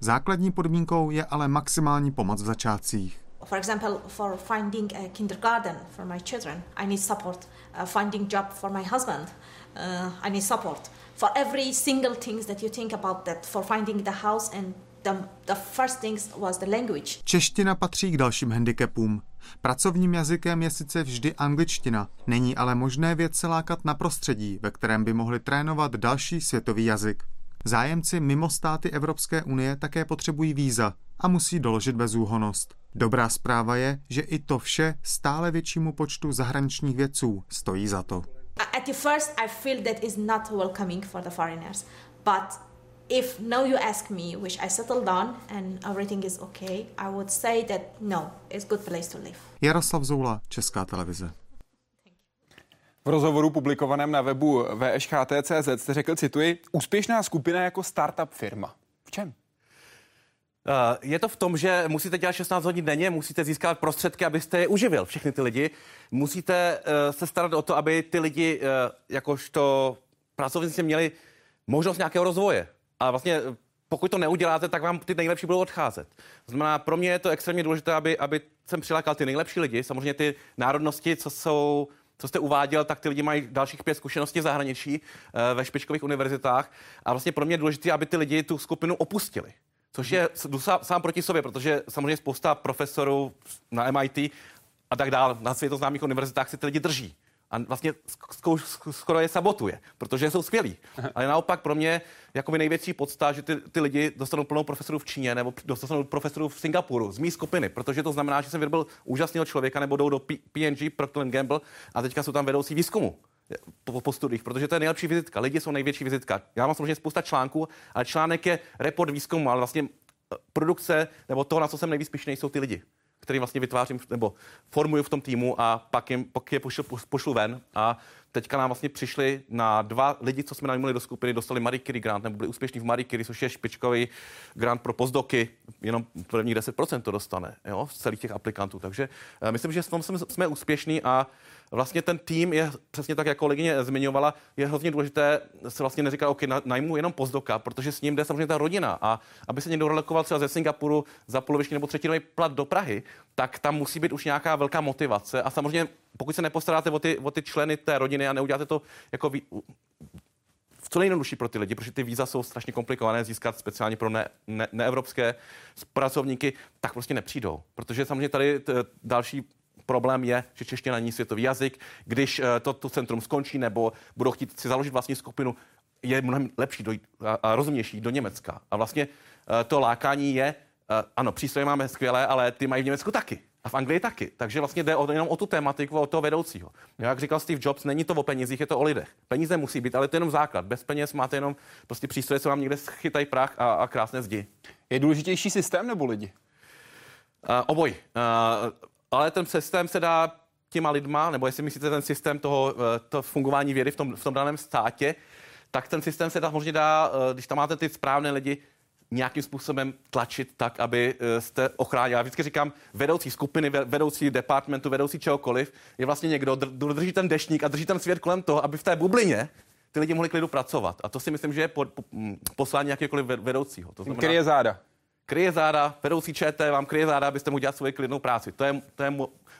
Základní podmínkou je ale maximální pomoc v začátcích. For example, for finding a kindergarten for my children, I need support. Uh, finding job for my husband, uh, I need support. For every single things that you think about that, for finding the house and the, the first things was the language. Čeština patří k dalším handicapům. Pracovním jazykem je sice vždy angličtina, není ale možné vědce lákat na prostředí, ve kterém by mohli trénovat další světový jazyk. Zájemci mimo státy Evropské unie také potřebují víza a musí doložit bezúhonost. Dobrá zpráva je, že i to vše stále většímu počtu zahraničních vědců stojí za to. At the first I feel that is not welcoming for the foreigners, but if now you ask me, which I settled down and everything is okay, I would say that no, it's a good place to live. Jaroslav Zoula, Česká televize. V rozhovoru publikovaném na webu VŠHT.cz jste řekl, cituji, úspěšná skupina jako startup firma. V čem? Uh, je to v tom, že musíte dělat 16 hodin denně, musíte získat prostředky, abyste je uživil, všechny ty lidi. Musíte uh, se starat o to, aby ty lidi, uh, jakožto pracovníci, měli možnost nějakého rozvoje. A vlastně pokud to neuděláte, tak vám ty nejlepší budou odcházet. To znamená, pro mě je to extrémně důležité, aby, aby jsem přilákal ty nejlepší lidi. Samozřejmě ty národnosti, co jsou co jste uváděl, tak ty lidi mají dalších pět zkušeností v zahraničí eh, ve špičkových univerzitách. A vlastně pro mě je důležité, aby ty lidi tu skupinu opustili. Což je jdu sám proti sobě, protože samozřejmě spousta profesorů na MIT a tak dále, na světoznámých univerzitách si ty lidi drží a vlastně skoro je sabotuje, protože jsou skvělí. Ale naopak pro mě jako by největší podsta, že ty, ty lidi dostanou plnou profesorů v Číně nebo dostanou profesorů v Singapuru z mý skupiny, protože to znamená, že jsem vyrobil úžasného člověka nebo jdou do PNG, Procter Gamble a teďka jsou tam vedoucí výzkumu po, po studiích, protože to je nejlepší vizitka. Lidi jsou největší vizitka. Já mám samozřejmě spousta článků, ale článek je report výzkumu, ale vlastně eh, produkce nebo to, na co jsem nejvíc pišnej, jsou ty lidi který vlastně vytvářím nebo formuju v tom týmu a pak, jim, pak je pošlu, pošlu ven. A teďka nám vlastně přišli na dva lidi, co jsme najmuli do skupiny, dostali Marie Curie grant, nebo byli úspěšní v Marie Curie, což je špičkový grant pro postdoky, jenom první 10% to dostane jo, z celých těch aplikantů. Takže uh, myslím, že v tom jsme, jsme úspěšní a vlastně ten tým je přesně tak, jako kolegyně zmiňovala, je hrozně důležité se vlastně neříká, OK, najmu jenom pozdoka, protože s ním jde samozřejmě ta rodina. A aby se někdo relokoval třeba ze Singapuru za poloviční nebo třetinový plat do Prahy, tak tam musí být už nějaká velká motivace. A samozřejmě, pokud se nepostaráte o ty, o ty členy té rodiny a neuděláte to jako vý, v co nejjednodušší pro ty lidi, protože ty víza jsou strašně komplikované získat speciálně pro ne, ne, neevropské pracovníky, tak prostě nepřijdou. Protože samozřejmě tady t, další problém je, že čeština není světový jazyk. Když eh, to, to centrum skončí nebo budou chtít si založit vlastní skupinu, je mnohem lepší do, a, a rozumnější do Německa. A vlastně eh, to lákání je, ano, přístroje máme skvělé, ale ty mají v Německu taky. A v Anglii taky. Takže vlastně jde o, jenom o tu tématiku, o toho vedoucího. Jak říkal Steve Jobs, není to o penězích, je to o lidech. Peníze musí být, ale to je jenom základ. Bez peněz máte jenom prostě přístroje, co vám někde chytají prach a, a krásné zdi. Je důležitější systém nebo lidi? Uh, oboj. Uh, ale ten systém se dá těma lidma, nebo jestli myslíte ten systém toho uh, to fungování vědy v tom, v tom daném státě, tak ten systém se dá možná dá, když tam máte ty správné lidi, nějakým způsobem tlačit tak, aby eh, jste ochránili. Já vždycky říkám, vedoucí skupiny, vedoucí departmentu, vedoucí čehokoliv, je vlastně někdo, kdo drží ten dešník a drží ten svět kolem toho, aby v té bublině ty lidi mohli klidu pracovat. A to si myslím, že je po, po, mm, poslání jakékoliv vedoucího. To znamená, kryje záda. Kryje záda, vedoucí ČT vám kryje záda, abyste mu dělat svoji klidnou práci. To je, to je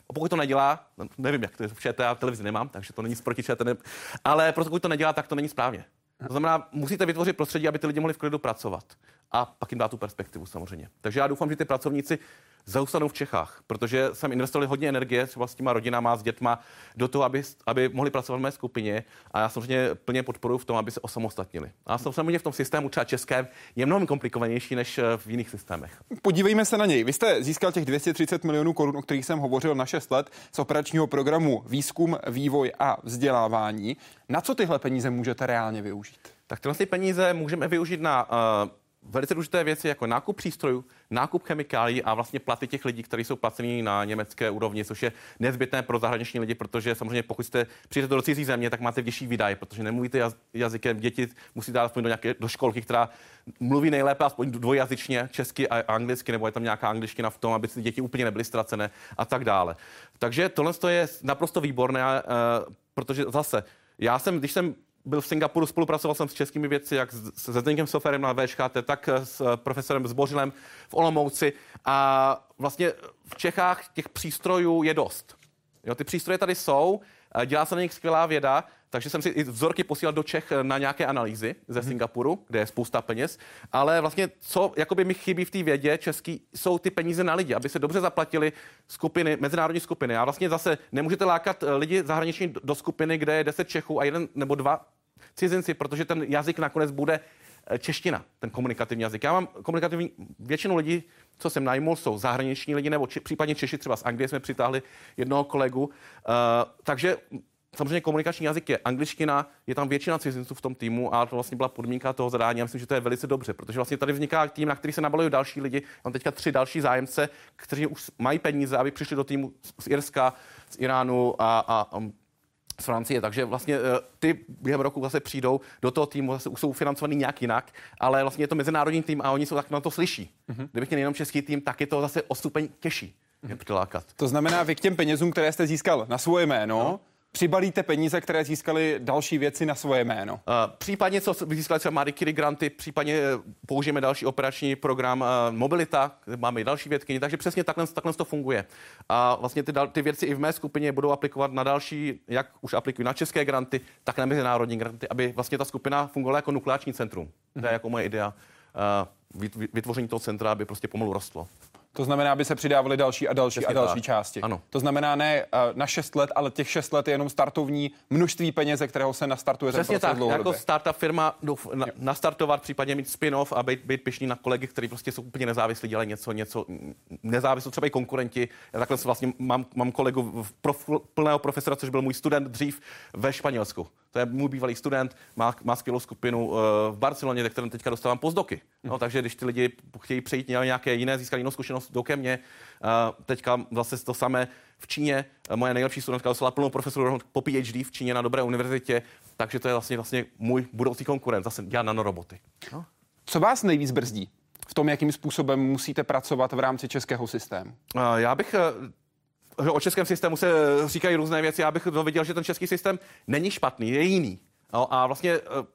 a pokud to nedělá, nevím, jak to je v ČT, já televizi nemám, takže to není proti ČT, ne, ale pokud to nedělá, tak to není správně. To znamená, musíte vytvořit prostředí, aby ty lidi mohli v klidu pracovat. A pak jim dá tu perspektivu samozřejmě. Takže já doufám, že ty pracovníci zůstanou v Čechách, protože jsem investovali hodně energie třeba s těma rodinama, s dětma, do toho, aby, aby mohli pracovat v mé skupině a já samozřejmě plně podporuji v tom, aby se osamostatnili. A samozřejmě v tom systému třeba českém je mnohem komplikovanější než eh, v jiných systémech. Podívejme se na něj. Vy jste získal těch 230 milionů korun, o kterých jsem hovořil na 6 let z operačního programu Výzkum, vývoj a vzdělávání. Na co tyhle peníze můžete reálně využít? Tak tyhle peníze můžeme využít na uh, velice důležité věci jako nákup přístrojů, nákup chemikálií a vlastně platy těch lidí, kteří jsou placení na německé úrovni, což je nezbytné pro zahraniční lidi, protože samozřejmě pokud jste přijdete do cizí země, tak máte vyšší výdaje, protože nemluvíte jazykem, děti musí dát aspoň do nějaké do školky, která mluví nejlépe aspoň dvojjazyčně, česky a anglicky, nebo je tam nějaká angličtina v tom, aby si děti úplně nebyly ztracené a tak dále. Takže tohle je naprosto výborné, protože zase já jsem, když jsem byl v Singapuru, spolupracoval jsem s českými vědci, jak se Zdeňkem Soferem na VŠKT, tak s profesorem Zbořilem v Olomouci. A vlastně v Čechách těch přístrojů je dost. Jo, ty přístroje tady jsou, dělá se na nich skvělá věda, takže jsem si i vzorky posílal do Čech na nějaké analýzy ze mhm. Singapuru, kde je spousta peněz, ale vlastně co jakoby mi chybí v té vědě český, jsou ty peníze na lidi, aby se dobře zaplatili skupiny, mezinárodní skupiny. A vlastně zase nemůžete lákat lidi zahraniční do skupiny, kde je 10 Čechů a jeden nebo dva cizinci, protože ten jazyk nakonec bude eh, čeština, ten komunikativní jazyk. Já mám komunikativní, většinu lidí, co jsem najmul, jsou zahraniční lidi, nebo či, případně Češi, třeba z Anglie jsme přitáhli jednoho kolegu. Uh, takže samozřejmě komunikační jazyk je angličtina, je tam většina cizinců v tom týmu a to vlastně byla podmínka toho zadání. Já myslím, že to je velice dobře, protože vlastně tady vzniká tým, na který se nabalují další lidi. Mám teďka tři další zájemce, kteří už mají peníze, aby přišli do týmu z Irska, z Iránu a, a z Francie, takže vlastně eh, ty během roku zase přijdou do toho týmu, zase jsou financovaný nějak jinak, ale vlastně je to mezinárodní tým a oni jsou tak na to slyší. Mm-hmm. Kdybych měl jenom český tým, tak je to zase o stupeň těžší. Mm-hmm. To znamená, vy k těm penězům, které jste získal na svoje jméno, no přibalíte peníze, které získali další věci na svoje jméno. Uh, případně, co získali třeba Marie Curie granty, případně eh, použijeme další operační program uh, Mobilita, máme i další vědky, takže přesně takhle, takhle to funguje. A vlastně ty, ty věci i v mé skupině budou aplikovat na další, jak už aplikují na české granty, tak na mezinárodní granty, aby vlastně ta skupina fungovala jako nukleáční centrum. To je jako moje idea uh, vytvoření toho centra, aby prostě pomalu rostlo. To znamená, aby se přidávaly další a další Přesně a další tak. části. Ano. To znamená ne eh, na 6 let, ale těch 6 let je jenom startovní množství peněz, kterého se nastartuje Přesně ten tak, jako startup firma na, nastartovat, případně mít spin-off a být, být pišný na kolegy, kteří prostě jsou úplně nezávislí, dělají něco, něco nezávislí, třeba i konkurenti. Já takhle vlastně mám, mám kolegu prof, plného profesora, což byl můj student dřív ve Španělsku. To je můj bývalý student, má, má skvělou skupinu uh, v Barceloně, ze kterém teďka dostávám pozdoky. No, mhm. takže když ty lidi chtějí přejít nějaké jiné, získat jinou zkušenost do ke mně, uh, teďka zase to samé v Číně. Moje nejlepší studentka dostala plnou profesoru po PhD v Číně na dobré univerzitě, takže to je vlastně, vlastně můj budoucí konkurent, zase dělá nanoroboty. No. Co vás nejvíc brzdí v tom, jakým způsobem musíte pracovat v rámci českého systému? Uh, já bych o českém systému se říkají různé věci. Já bych viděl, že ten český systém není špatný, je jiný. No, a vlastně eh,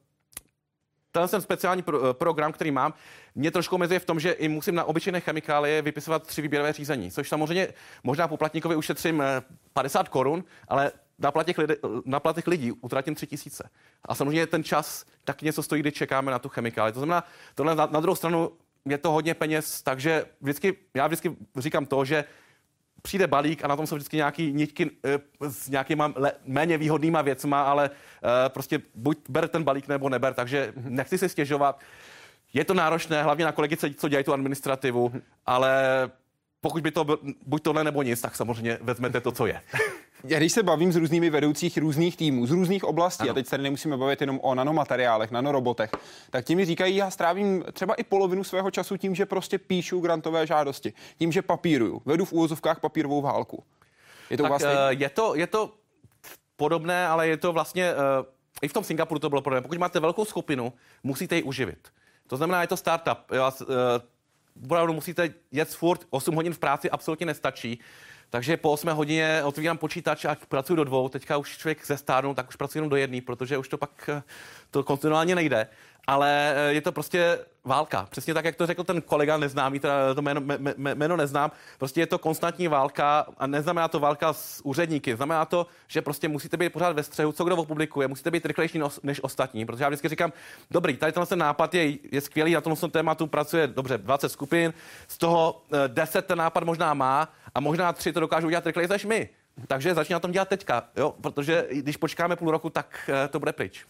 ten ten speciální pro, eh, program, který mám, mě trošku omezuje v tom, že i musím na obyčejné chemikálie vypisovat tři výběrové řízení, což samozřejmě možná poplatníkovi ušetřím 50 eh, korun, ale na platech, lidi, na platech lidí utratím tři tisíce. A samozřejmě ten čas tak něco stojí, kdy čekáme na tu chemikáli. To znamená, tohle na, na druhou stranu je to hodně peněz, takže vždycky, já vždycky říkám to, že přijde balík a na tom jsou vždycky nějaký nitky s nějakýma méně výhodnýma věcma, ale prostě buď ber ten balík nebo neber, takže nechci si stěžovat. Je to náročné, hlavně na kolegy, co dělají tu administrativu, ale pokud by to byl buď tohle nebo nic, tak samozřejmě vezmete to, co je. Já když se bavím s různými vedoucích různých týmů, z různých oblastí, ano. a teď se nemusíme bavit jenom o nanomateriálech, nanorobotech, tak ti mi říkají, já strávím třeba i polovinu svého času tím, že prostě píšu grantové žádosti, tím, že papíruju, vedu v úvozovkách papírovou válku. Je to tak, vlastně... je, to, je to podobné, ale je to vlastně, uh, i v tom Singapuru to bylo podobné. Pokud máte velkou skupinu, musíte ji uživit. To znamená, je to startup. Uh, opravdu musíte jet furt 8 hodin v práci, absolutně nestačí. Takže po 8 hodině otvírám počítač a pracuji do dvou. Teďka už člověk ze stárnu, tak už pracuji jenom do jedné, protože už to pak eh, to kontinuálně nejde ale eh, je to prostě válka. Přesně tak, jak to řekl ten kolega neznámý, teda to jméno, jméno neznám, prostě je to konstantní válka a neznamená to válka s úředníky. Znamená to, že prostě musíte být pořád ve střehu, co kdo opublikuje, musíte být rychlejší než ostatní, protože já vždycky říkám, dobrý, tady ten nápad je, je skvělý, na tom tématu pracuje dobře 20 skupin, z toho 10 eh, ten nápad možná má a možná tři to dokážou udělat rychleji než my. Takže začíná tom dělat teďka, jo? protože když počkáme půl roku, tak eh, to bude pryč.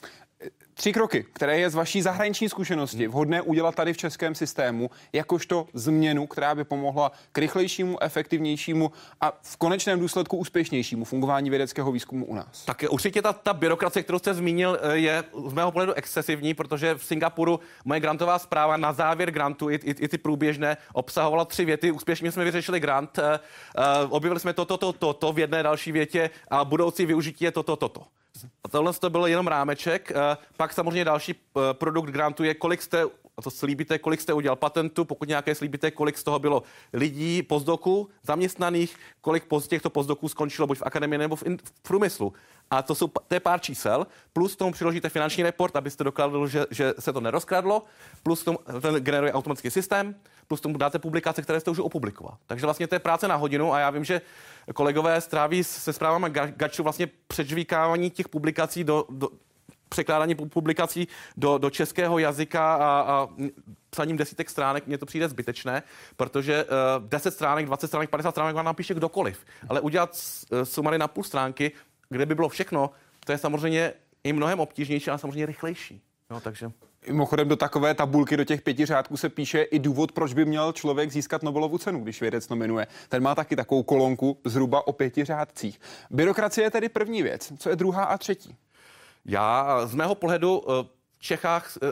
Tři kroky, které je z vaší zahraniční zkušenosti vhodné udělat tady v českém systému, jakožto změnu, která by pomohla k rychlejšímu, efektivnějšímu a v konečném důsledku úspěšnějšímu fungování vědeckého výzkumu u nás. Tak určitě ta, ta byrokracie, kterou jste zmínil, eh, je z mého pohledu excesivní, protože v Singapuru moje grantová zpráva na závěr grantu, i, i, i ty průběžné, obsahovala tři věty. Úspěšně jsme vyřešili grant, uh, objevili jsme toto, toto, toto to, v jedné další větě a budoucí využití je toto, toto. To. A tohle to bylo jenom rámeček. Eh, pak samozřejmě další eh, produkt grantu je, kolik jste a to slíbíte, kolik jste udělal patentu, pokud nějaké slíbíte, kolik z toho bylo lidí, pozdoků, zaměstnaných, kolik z těchto pozdoků skončilo buď v akademii nebo v, in, v průmyslu. A to jsou to je pár čísel, plus tomu přiložíte finanční report, abyste dokladl, že, že se to nerozkradlo, plus tomu ten generuje automatický systém, plus tomu dáte publikace, které jste už opublikoval. Takže vlastně to je práce na hodinu a já vím, že kolegové stráví se zprávami Gaču vlastně předžvíkávání těch publikací do, do překládání publikací do, do českého jazyka a, a psaním desítek stránek mně to přijde zbytečné, protože uh, 10 stránek, 20 stránek, 50 stránek vám napíše kdokoliv. Ale udělat uh, sumary na půl stránky, kde by bylo všechno, to je samozřejmě i mnohem obtížnější, ale samozřejmě rychlejší. No, takže... Mimochodem do takové tabulky, do těch pěti řádků se píše i důvod, proč by měl člověk získat Nobelovu cenu, když vědec nominuje. Ten má taky takovou kolonku zhruba o pěti řádcích. Byrokracie je tedy první věc. Co je druhá a třetí? Já z mého pohledu eh, v Čechách eh,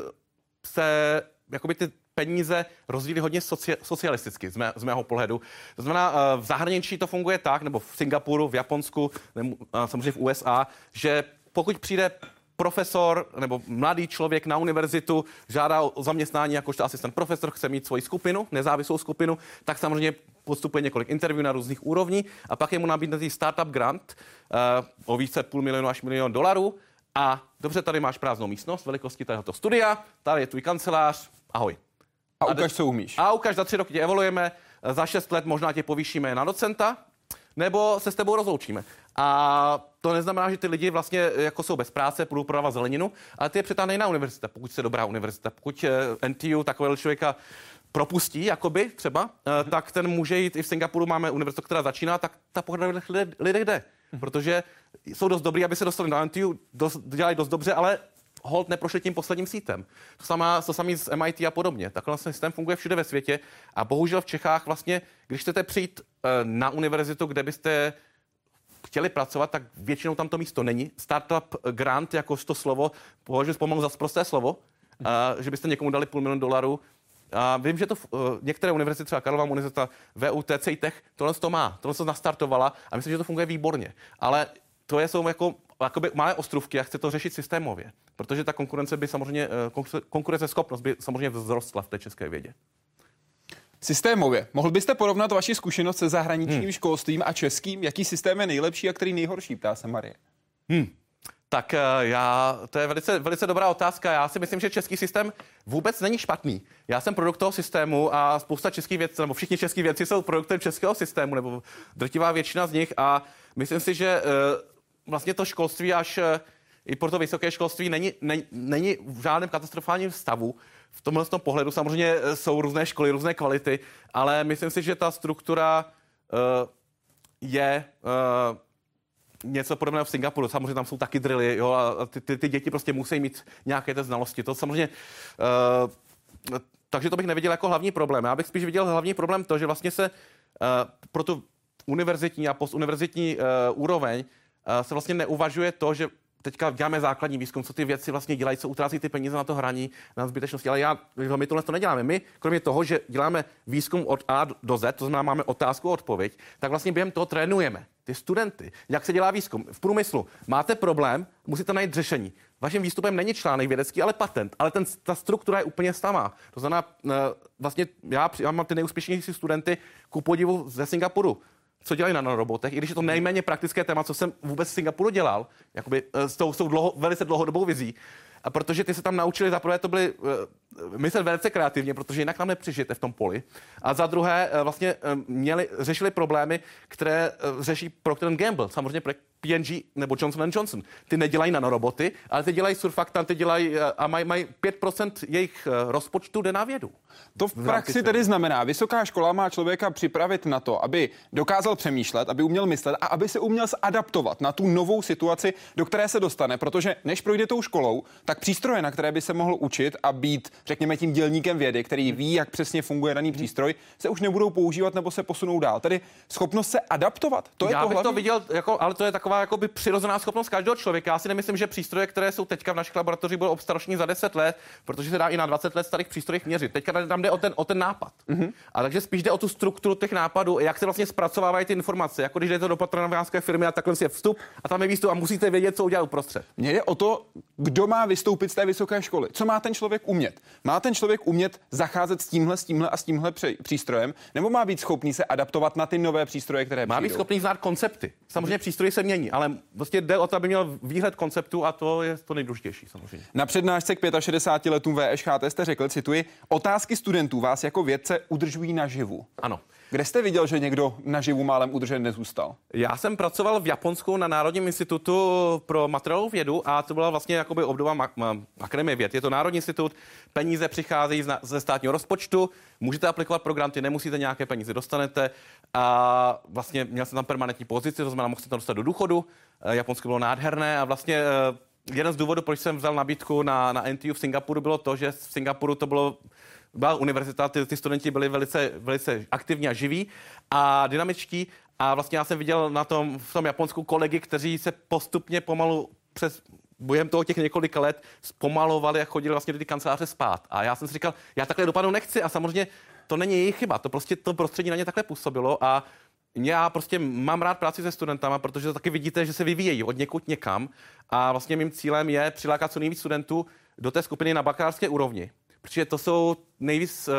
se jakoby ty peníze rozdělí hodně soci, socialisticky z, mé, z mého pohledu. To znamená, eh, v zahraničí to funguje tak, nebo v Singapuru, v Japonsku, nebo samozřejmě v USA, že pokud přijde profesor nebo mladý člověk na univerzitu žádá o zaměstnání jakožto asistent profesor, chce mít svoji skupinu, nezávislou skupinu, tak samozřejmě postupuje několik interview na různých úrovní a pak je mu nabídnutý startup grant uh, o více půl milionu až milion dolarů a dobře, tady máš prázdnou místnost velikosti tohoto studia, tady je tvůj kancelář, ahoj. A ukaž, co umíš. A ukaž, za tři roky tě evoluujeme, za šest let možná tě povýšíme na docenta, nebo se s tebou rozloučíme. A to neznamená, že ty lidi vlastně jako jsou bez práce, budou prodávat zeleninu, ale ty je přetáhne na univerzita, pokud se dobrá univerzita. Pokud eh, NTU takového člověka propustí, jakoby třeba, mm-hmm. tak ten může jít, i v Singapuru máme univerzitu, která začíná, tak ta pohled lidé jde. Mm-hmm. Protože jsou dost dobrý, aby se dostali na NTU, dost, dělají dost dobře, ale hold neprošli tím posledním sítem. To, samá, to samé s MIT a podobně. Takhle vlastně systém funguje všude ve světě a bohužel v Čechách vlastně, když chcete přijít eh, na univerzitu, kde byste chtěli pracovat, tak většinou tam to místo není. Startup grant, jako to slovo, považuji pomalu za prosté slovo, a, že byste někomu dali půl milionu dolarů. A vím, že to uh, některé univerzity, třeba Karlova univerzita, VUT, CITech, tohle to má, tohle to nastartovala a myslím, že to funguje výborně. Ale to je, jsou jako jakoby malé ostrovky a chce to řešit systémově, protože ta konkurence by samozřejmě, eh, konkurenceschopnost by samozřejmě vzrostla v té české vědě. Systémově. Mohl byste porovnat vaši zkušenost se zahraničním hmm. školstvím a českým? Jaký systém je nejlepší a který nejhorší, ptá se Marie. Hmm. Tak eh, já, to je velice, velice dobrá otázka. Já si myslím, že český systém vůbec není špatný. Já jsem produkt toho systému a spousta českých věcí, nebo všichni český věci jsou produktem českého systému, nebo drtivá většina z nich a myslím si, že uh, vlastně to školství až uh, i pro to vysoké školství není, není, není v žádném katastrofálním stavu v tomhle tom pohledu samozřejmě eh, jsou různé školy, různé kvality, ale myslím si, že ta struktura uh, je uh, něco podobného v Singapuru. Samozřejmě tam jsou taky drily, jo, a ty, ty, ty děti prostě musí mít nějaké ty znalosti. To samozřejmě uh, takže to bych neviděl jako hlavní problém. Já bych spíš viděl hlavní problém to, že vlastně se uh, pro tu univerzitní a postuniverzitní uh, úroveň se vlastně neuvažuje to, že teďka děláme základní výzkum, co ty věci vlastně dělají, co utrácí ty peníze na to hraní, na zbytečnosti. Ale já, my tohle to neděláme. My, kromě toho, že děláme výzkum od A do Z, to znamená, máme otázku a odpověď, tak vlastně během toho trénujeme ty studenty, jak se dělá výzkum. V průmyslu máte problém, musíte najít řešení. Vaším výstupem není článek vědecký, ale patent, ale ten, ta struktura je úplně samá. To znamená, eh, vlastně já, já mám ty nejúspěšnější studenty ku podivu ze Singapuru co dělají na nanorobotech, i když je to nejméně praktické téma, co jsem vůbec v Singapuru dělal, jakoby eh, s tou, s tou dlouho, velice dlouhodobou vizí. A protože ty se tam naučili, za prvé to byly uh, myslet velice kreativně, protože jinak tam nepřežijete v tom poli. A za druhé uh, vlastně uh, měli, řešili problémy, které řeší Procter Gamble, samozřejmě P&G nebo Johnson Johnson. Ty nedělají nanoroboty, ale ty dělají surfaktant, ty dělají a mají maj 5% jejich rozpočtu jde na vědu. To v praxi tedy znamená, vysoká škola má člověka připravit na to, aby dokázal přemýšlet, aby uměl myslet a aby se uměl adaptovat na tu novou situaci, do které se dostane, protože než projde tou školou, tak přístroje, na které by se mohl učit a být, řekněme, tím dělníkem vědy, který ví, jak přesně funguje daný přístroj, se už nebudou používat nebo se posunou dál. Tedy schopnost se adaptovat. To je Já to bych hlavní. to viděl, jako, ale to je taková jakoby přirozená schopnost každého člověka. Já si nemyslím, že přístroje, které jsou teďka v našich laboratořích, budou obstaroční za 10 let, protože se dá i na 20 let starých přístrojích měřit. Teďka tam jde o ten, o ten nápad. Mm-hmm. A takže spíš jde o tu strukturu těch nápadů, jak se vlastně zpracovávají ty informace. Jako když jdete do patronovánské firmy a takhle je vstup a tam je výstup a musíte vědět, co udělat uprostřed. Mně jde o to, kdo má vystoupit z té vysoké školy. Co má ten člověk umět? Má ten člověk umět zacházet s tímhle, s tímhle a s tímhle přístrojem, nebo má být schopný se adaptovat na ty nové přístroje, které Má být schopný znát koncepty. Samozřejmě přístroje se mění, ale vlastně jde o to, aby měl výhled konceptu a to je to nejdůležitější samozřejmě. Na přednášce k 65 letům VŠHT jste řekl, cituji, otázky studentů vás jako vědce udržují naživu. Ano. Kde jste viděl, že někdo naživu málem udržen nezůstal? Já jsem pracoval v Japonsku na Národním institutu pro materiálovou vědu a to byla vlastně jakoby obdoba ma- ma- akademie věd. Je to Národní institut, peníze přicházejí ze státního rozpočtu, můžete aplikovat pro granty, nemusíte nějaké peníze, dostanete a vlastně měl jsem tam permanentní pozici, to znamená, mohl jsem tam dostat do důchodu. Eh, Japonsko bylo nádherné a vlastně eh, jeden z důvodů, proč jsem vzal nabídku na, na NTU v Singapuru, bylo to, že v Singapuru to bylo byla univerzita, ty, ty studenti byli velice, velice aktivní a živí a dynamičtí a vlastně já jsem viděl na tom, v tom Japonsku kolegy, kteří se postupně pomalu přes během toho těch několika let zpomalovali a chodili vlastně do ty kanceláře spát. A já jsem si říkal, já takhle dopadnu nechci a samozřejmě to není jejich chyba, to prostě to prostředí na ně takhle působilo a já prostě mám rád práci se studentama, protože to taky vidíte, že se vyvíjejí od někud někam a vlastně mým cílem je přilákat co nejvíc studentů do té skupiny na bakalářské úrovni protože to jsou nejvíc, uh,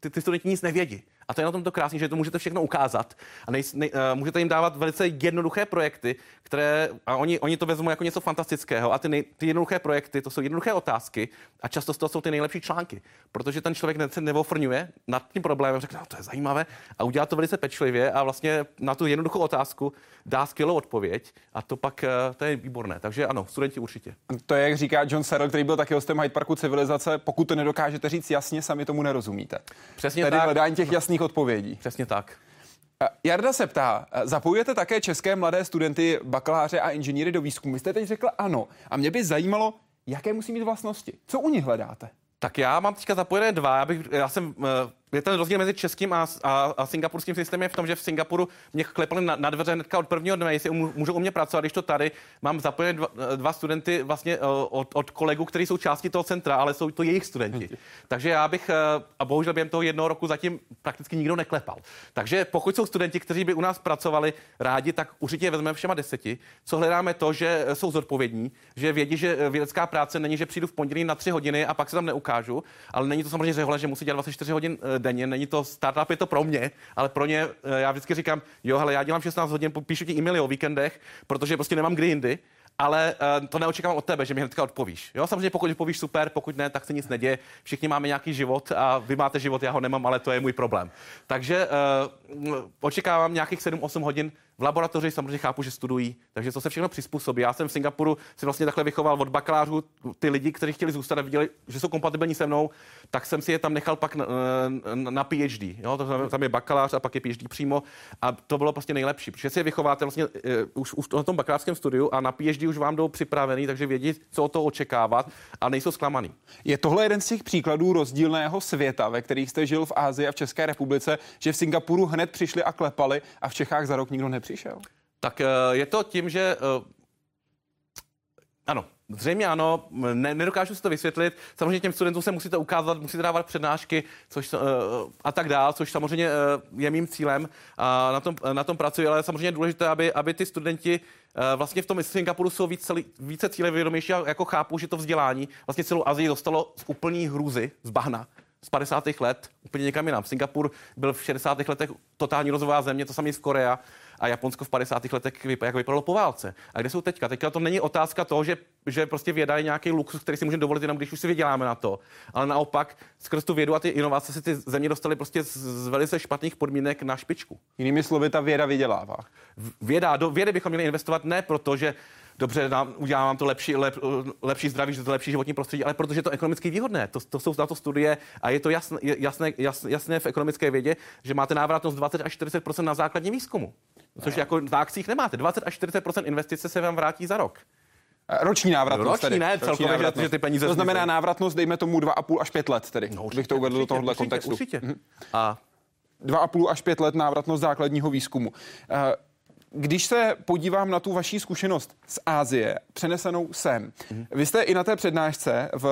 ty, ty studenti nic nevědí. A to je na tom to krásné, že to můžete všechno ukázat a nej, nej, uh, můžete jim dávat velice jednoduché projekty, které, a oni, oni to vezmou jako něco fantastického. A ty, nej, ty jednoduché projekty, to jsou jednoduché otázky a často z toho jsou ty nejlepší články, protože ten člověk se neofrňuje nad tím problémem, řekne, no, to je zajímavé a udělá to velice pečlivě a vlastně na tu jednoduchou otázku dá skvělou odpověď a to pak uh, to je výborné. Takže ano, studenti určitě. To je, jak říká John Searle, který byl taky hostem Hyde Parku civilizace, pokud to nedokážete říct jasně, sami tomu nerozumíte. Přesně Tedy tak. hledání těch jasných odpovědí. Přesně tak. Jarda se ptá, zapojujete také české mladé studenty, bakaláře a inženýry do výzkumu? Vy jste teď řekl ano. A mě by zajímalo, jaké musí mít vlastnosti. Co u nich hledáte? Tak já mám teďka zapojené dva. Já, bych, já jsem je ten rozdíl mezi českým a, a, a singapurským systémem v tom, že v Singapuru mě klepali na, na dveře hnedka od prvního dne, jestli můžou u mě pracovat, když to tady mám zapojené dva, dva studenty vlastně od, od kolegů, kteří jsou částí toho centra, ale jsou to jejich studenti. Takže já bych, a bohužel během toho jednoho roku zatím prakticky nikdo neklepal. Takže pokud jsou studenti, kteří by u nás pracovali rádi, tak určitě je vezmeme všema deseti. Co hledáme to, že jsou zodpovědní, že vědí, že vědecká práce není, že přijdu v pondělí na tři hodiny a pak se tam neukážu, ale není to samozřejmě řehole, že musí dělat 24 hodin denně, není to startup, je to pro mě, ale pro ně, eh, já vždycky říkám, jo, hele, já dělám 16 hodin, píšu ti e-maily o víkendech, protože prostě nemám kdy jindy, ale uh, to neočekávám od tebe, že mi hnedka odpovíš. Jo, samozřejmě pokud odpovíš super, pokud ne, tak se nic neděje. Všichni máme nějaký život a vy máte život, já ho nemám, ale to je můj problém. Takže uh, očekávám nějakých 7-8 hodin v laboratoři samozřejmě chápu, že studují, takže to se všechno přizpůsobí. Já jsem v Singapuru si vlastně takhle vychoval od bakalářů ty lidi, kteří chtěli zůstat a viděli, že jsou kompatibilní se mnou, tak jsem si je tam nechal pak na, na PhD. Jo? Tam je bakalář a pak je PhD přímo a to bylo prostě nejlepší, protože si je vychováte vlastně uh, už, už na tom bakalářském studiu a na PhD už vám jdou připravený, takže vědí, co o to očekávat a nejsou zklamaný. Je tohle jeden z těch příkladů rozdílného světa, ve kterých jste žil v Ázii a v České republice, že v Singapuru hned přišli a klepali a v Čechách za rok nikdo nepřišel? Tak eh, je to tím, že eh, ano, Zřejmě ano, ne, nedokážu si to vysvětlit. Samozřejmě těm studentům se musíte ukázat, musíte dávat přednášky což, uh, a tak dál, což samozřejmě uh, je mým cílem a na tom, na tom pracuji, ale samozřejmě je důležité, aby, aby ty studenti uh, vlastně v tom Singapuru jsou víc, více cíle vědomější a jako chápu, že to vzdělání vlastně celou Azii dostalo z úplný hrůzy, z bahna z 50. let úplně někam jinam. Singapur byl v 60. letech totální rozvojová země, to samé z Korea a Japonsko v 50. letech jak vypadalo po válce. A kde jsou teďka? Teďka to není otázka toho, že, že prostě věda je nějaký luxus, který si můžeme dovolit jenom, když už si vyděláme na to. Ale naopak skrz tu vědu a ty inovace se ty země dostaly prostě z, z velice špatných podmínek na špičku. Jinými slovy, ta věda vydělává. Věda, do vědy bychom měli investovat ne proto, že dobře, nám, udělám to lepší, lep, lepší zdraví, že to lepší životní prostředí, ale protože je to ekonomicky výhodné. To, to jsou na to studie a je to jasné, jasné, jasné, jasné v ekonomické vědě, že máte návratnost 20 až 40% na základním výzkumu. Což jako na akcích nemáte. 20 až 40% investice se vám vrátí za rok. Roční návratnost. Roční tedy. ne, celkově, návratnost. Že, že ty peníze. To znamená návratnost, dejme tomu 2,5 až 5 let tedy. No, určitě, bych to uvedl určitě, do tohohle určitě, kontextu. Určitě. Mhm. A 2,5 až 5 let návratnost základního výzkumu. Uh, když se podívám na tu vaší zkušenost z Ázie, přenesenou sem, mm-hmm. vy jste i na té přednášce v,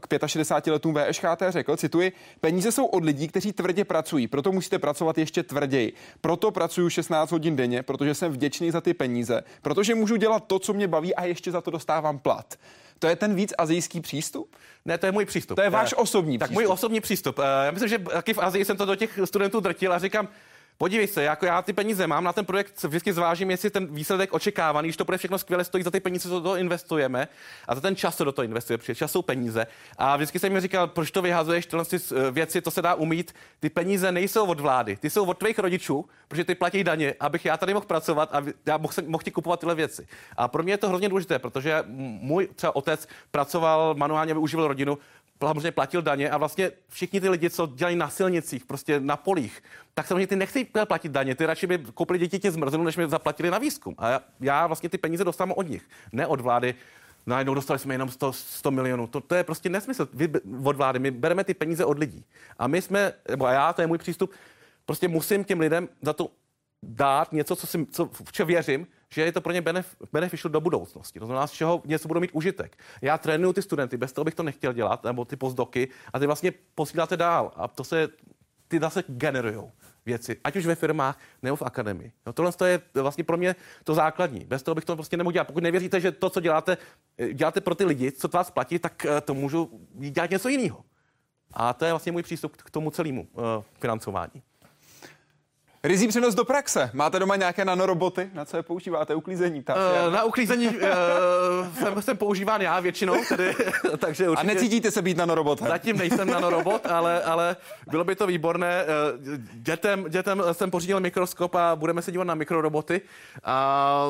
k 65 letům VŠHT řekl, cituji, peníze jsou od lidí, kteří tvrdě pracují, proto musíte pracovat ještě tvrději. Proto pracuju 16 hodin denně, protože jsem vděčný za ty peníze, protože můžu dělat to, co mě baví a ještě za to dostávám plat. To je ten víc azijský přístup? Ne, to je můj přístup. To je váš osobní tak přístup. můj osobní přístup. Já myslím, že taky v Azii jsem to do těch studentů drtil a říkám, Podívej se, jako já ty peníze mám na ten projekt, vždycky zvážím, jestli ten výsledek očekávaný, když to bude všechno skvěle, stojí za ty peníze, co do toho investujeme a za ten čas, co do toho investuje, protože čas jsou peníze. A vždycky jsem mi říkal, proč to vyhazuješ, tyhle eh, věci, to se dá umít. Ty peníze nejsou od vlády, ty jsou od tvých rodičů, protože ty platí daně, abych já tady mohl pracovat a já mohl, mohl ti kupovat tyhle věci. A pro mě je to hrozně důležité, protože můj třeba otec pracoval manuálně, využíval rodinu, samozřejmě platil daně a vlastně všichni ty lidi, co dělají na silnicích, prostě na polích, tak samozřejmě ty nechci platit daně, ty radši by koupili děti tě zmrzlinu, než mi zaplatili na výzkum. A já, já vlastně ty peníze dostávám od nich, ne od vlády. Najednou dostali jsme jenom 100, 100 milionů. To, to je prostě nesmysl Vy, od vlády. My bereme ty peníze od lidí. A my jsme, nebo já, to je můj přístup, prostě musím těm lidem za to dát něco, co si, co, v čem věřím, že je to pro ně benef, beneficial do budoucnosti. To znamená, z čeho něco budou mít užitek. Já trénuju ty studenty, bez toho bych to nechtěl dělat, nebo ty postdoky, a ty vlastně posíláte dál. A to se, ty zase generují věci, ať už ve firmách nebo v akademii. No tohle je vlastně pro mě to základní. Bez toho bych to prostě nemohl dělat. Pokud nevěříte, že to, co děláte, děláte pro ty lidi, co to vás platí, tak eh, to můžu dělat něco jiného. A to je vlastně můj přístup k tomu celému uh, financování. Rizí přenos do praxe. Máte doma nějaké nanoroboty? Na co je používáte? Uklízení? Tak, uh, na uklízení uh, jsem, jsem používán já většinou, tedy, takže určitě... A necítíte se být nanorobotem? Zatím nejsem nanorobot, ale, ale bylo by to výborné. Dětem, dětem jsem pořídil mikroskop a budeme se dívat na mikroroboty.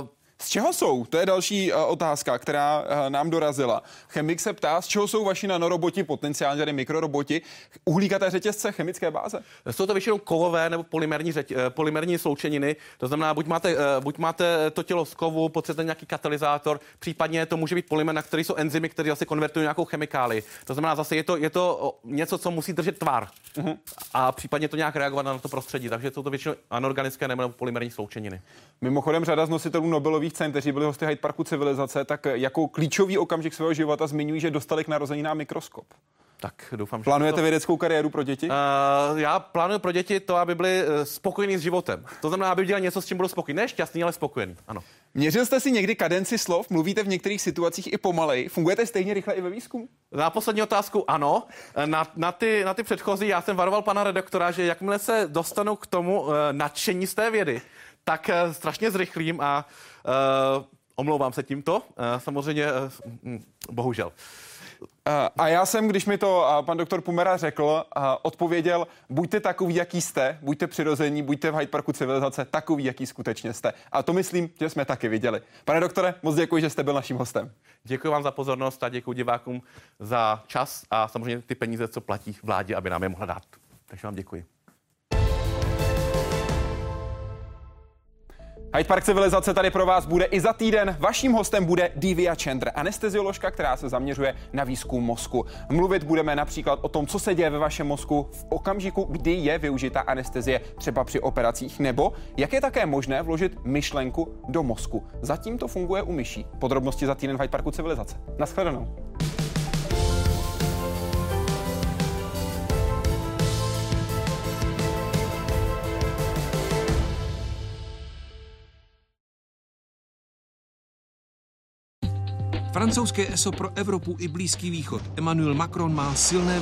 Uh, z čeho jsou? To je další uh, otázka, která uh, nám dorazila. Chemik se ptá, z čeho jsou vaši nanoroboti, potenciálně tady mikroroboti, uhlíkaté řetězce chemické báze? Jsou to většinou kovové nebo polymerní, řeť, uh, polymerní sloučeniny. To znamená, buď máte, buď máte to tělo z kovu, potřebujete nějaký katalyzátor, případně to může být polymer, na který jsou enzymy, které zase konvertují nějakou chemikáli. To znamená, zase je to, je to něco, co musí držet tvar uh-huh. a případně to nějak reagovat na to prostředí. Takže jsou to většinou anorganické nebo polymerní sloučeniny. Mimochodem, řada z nositelů Nobelových cen, kteří byli hosty Hyde Parku civilizace, tak jako klíčový okamžik svého života zmiňují, že dostali k narozeninám mikroskop. Tak doufám, že Plánujete to... vědeckou kariéru pro děti? Uh, já plánuju pro děti to, aby byli uh, spokojení s životem. To znamená, aby dělali něco, s čím budou spokojení. Ne šťastný, ale spokojený. Ano. Měřil jste si někdy kadenci slov? Mluvíte v některých situacích i pomalej? Fungujete stejně rychle i ve výzkumu? Na poslední otázku ano. Na, na, ty, na ty předchozí já jsem varoval pana redaktora, že jakmile se dostanu k tomu uh, nadšení z té vědy, tak uh, strašně zrychlím a uh, omlouvám se tímto. Uh, samozřejmě, uh, bohužel. A já jsem, když mi to pan doktor Pumera řekl, odpověděl, buďte takový, jaký jste, buďte přirození, buďte v Hyde Parku civilizace takový, jaký skutečně jste. A to myslím, že jsme taky viděli. Pane doktore, moc děkuji, že jste byl naším hostem. Děkuji vám za pozornost a děkuji divákům za čas a samozřejmě ty peníze, co platí vládě, aby nám je mohla dát. Takže vám děkuji. Hyde Park civilizace tady pro vás bude i za týden. Vaším hostem bude Divya Chandra, anestezioložka, která se zaměřuje na výzkum mozku. Mluvit budeme například o tom, co se děje ve vašem mozku v okamžiku, kdy je využita anestezie, třeba při operacích, nebo jak je také možné vložit myšlenku do mozku. Zatím to funguje u myší. Podrobnosti za týden v Hyde Parku civilizace. Naschledanou. Francouzské ESO pro Evropu i Blízký východ. Emmanuel Macron má silné vize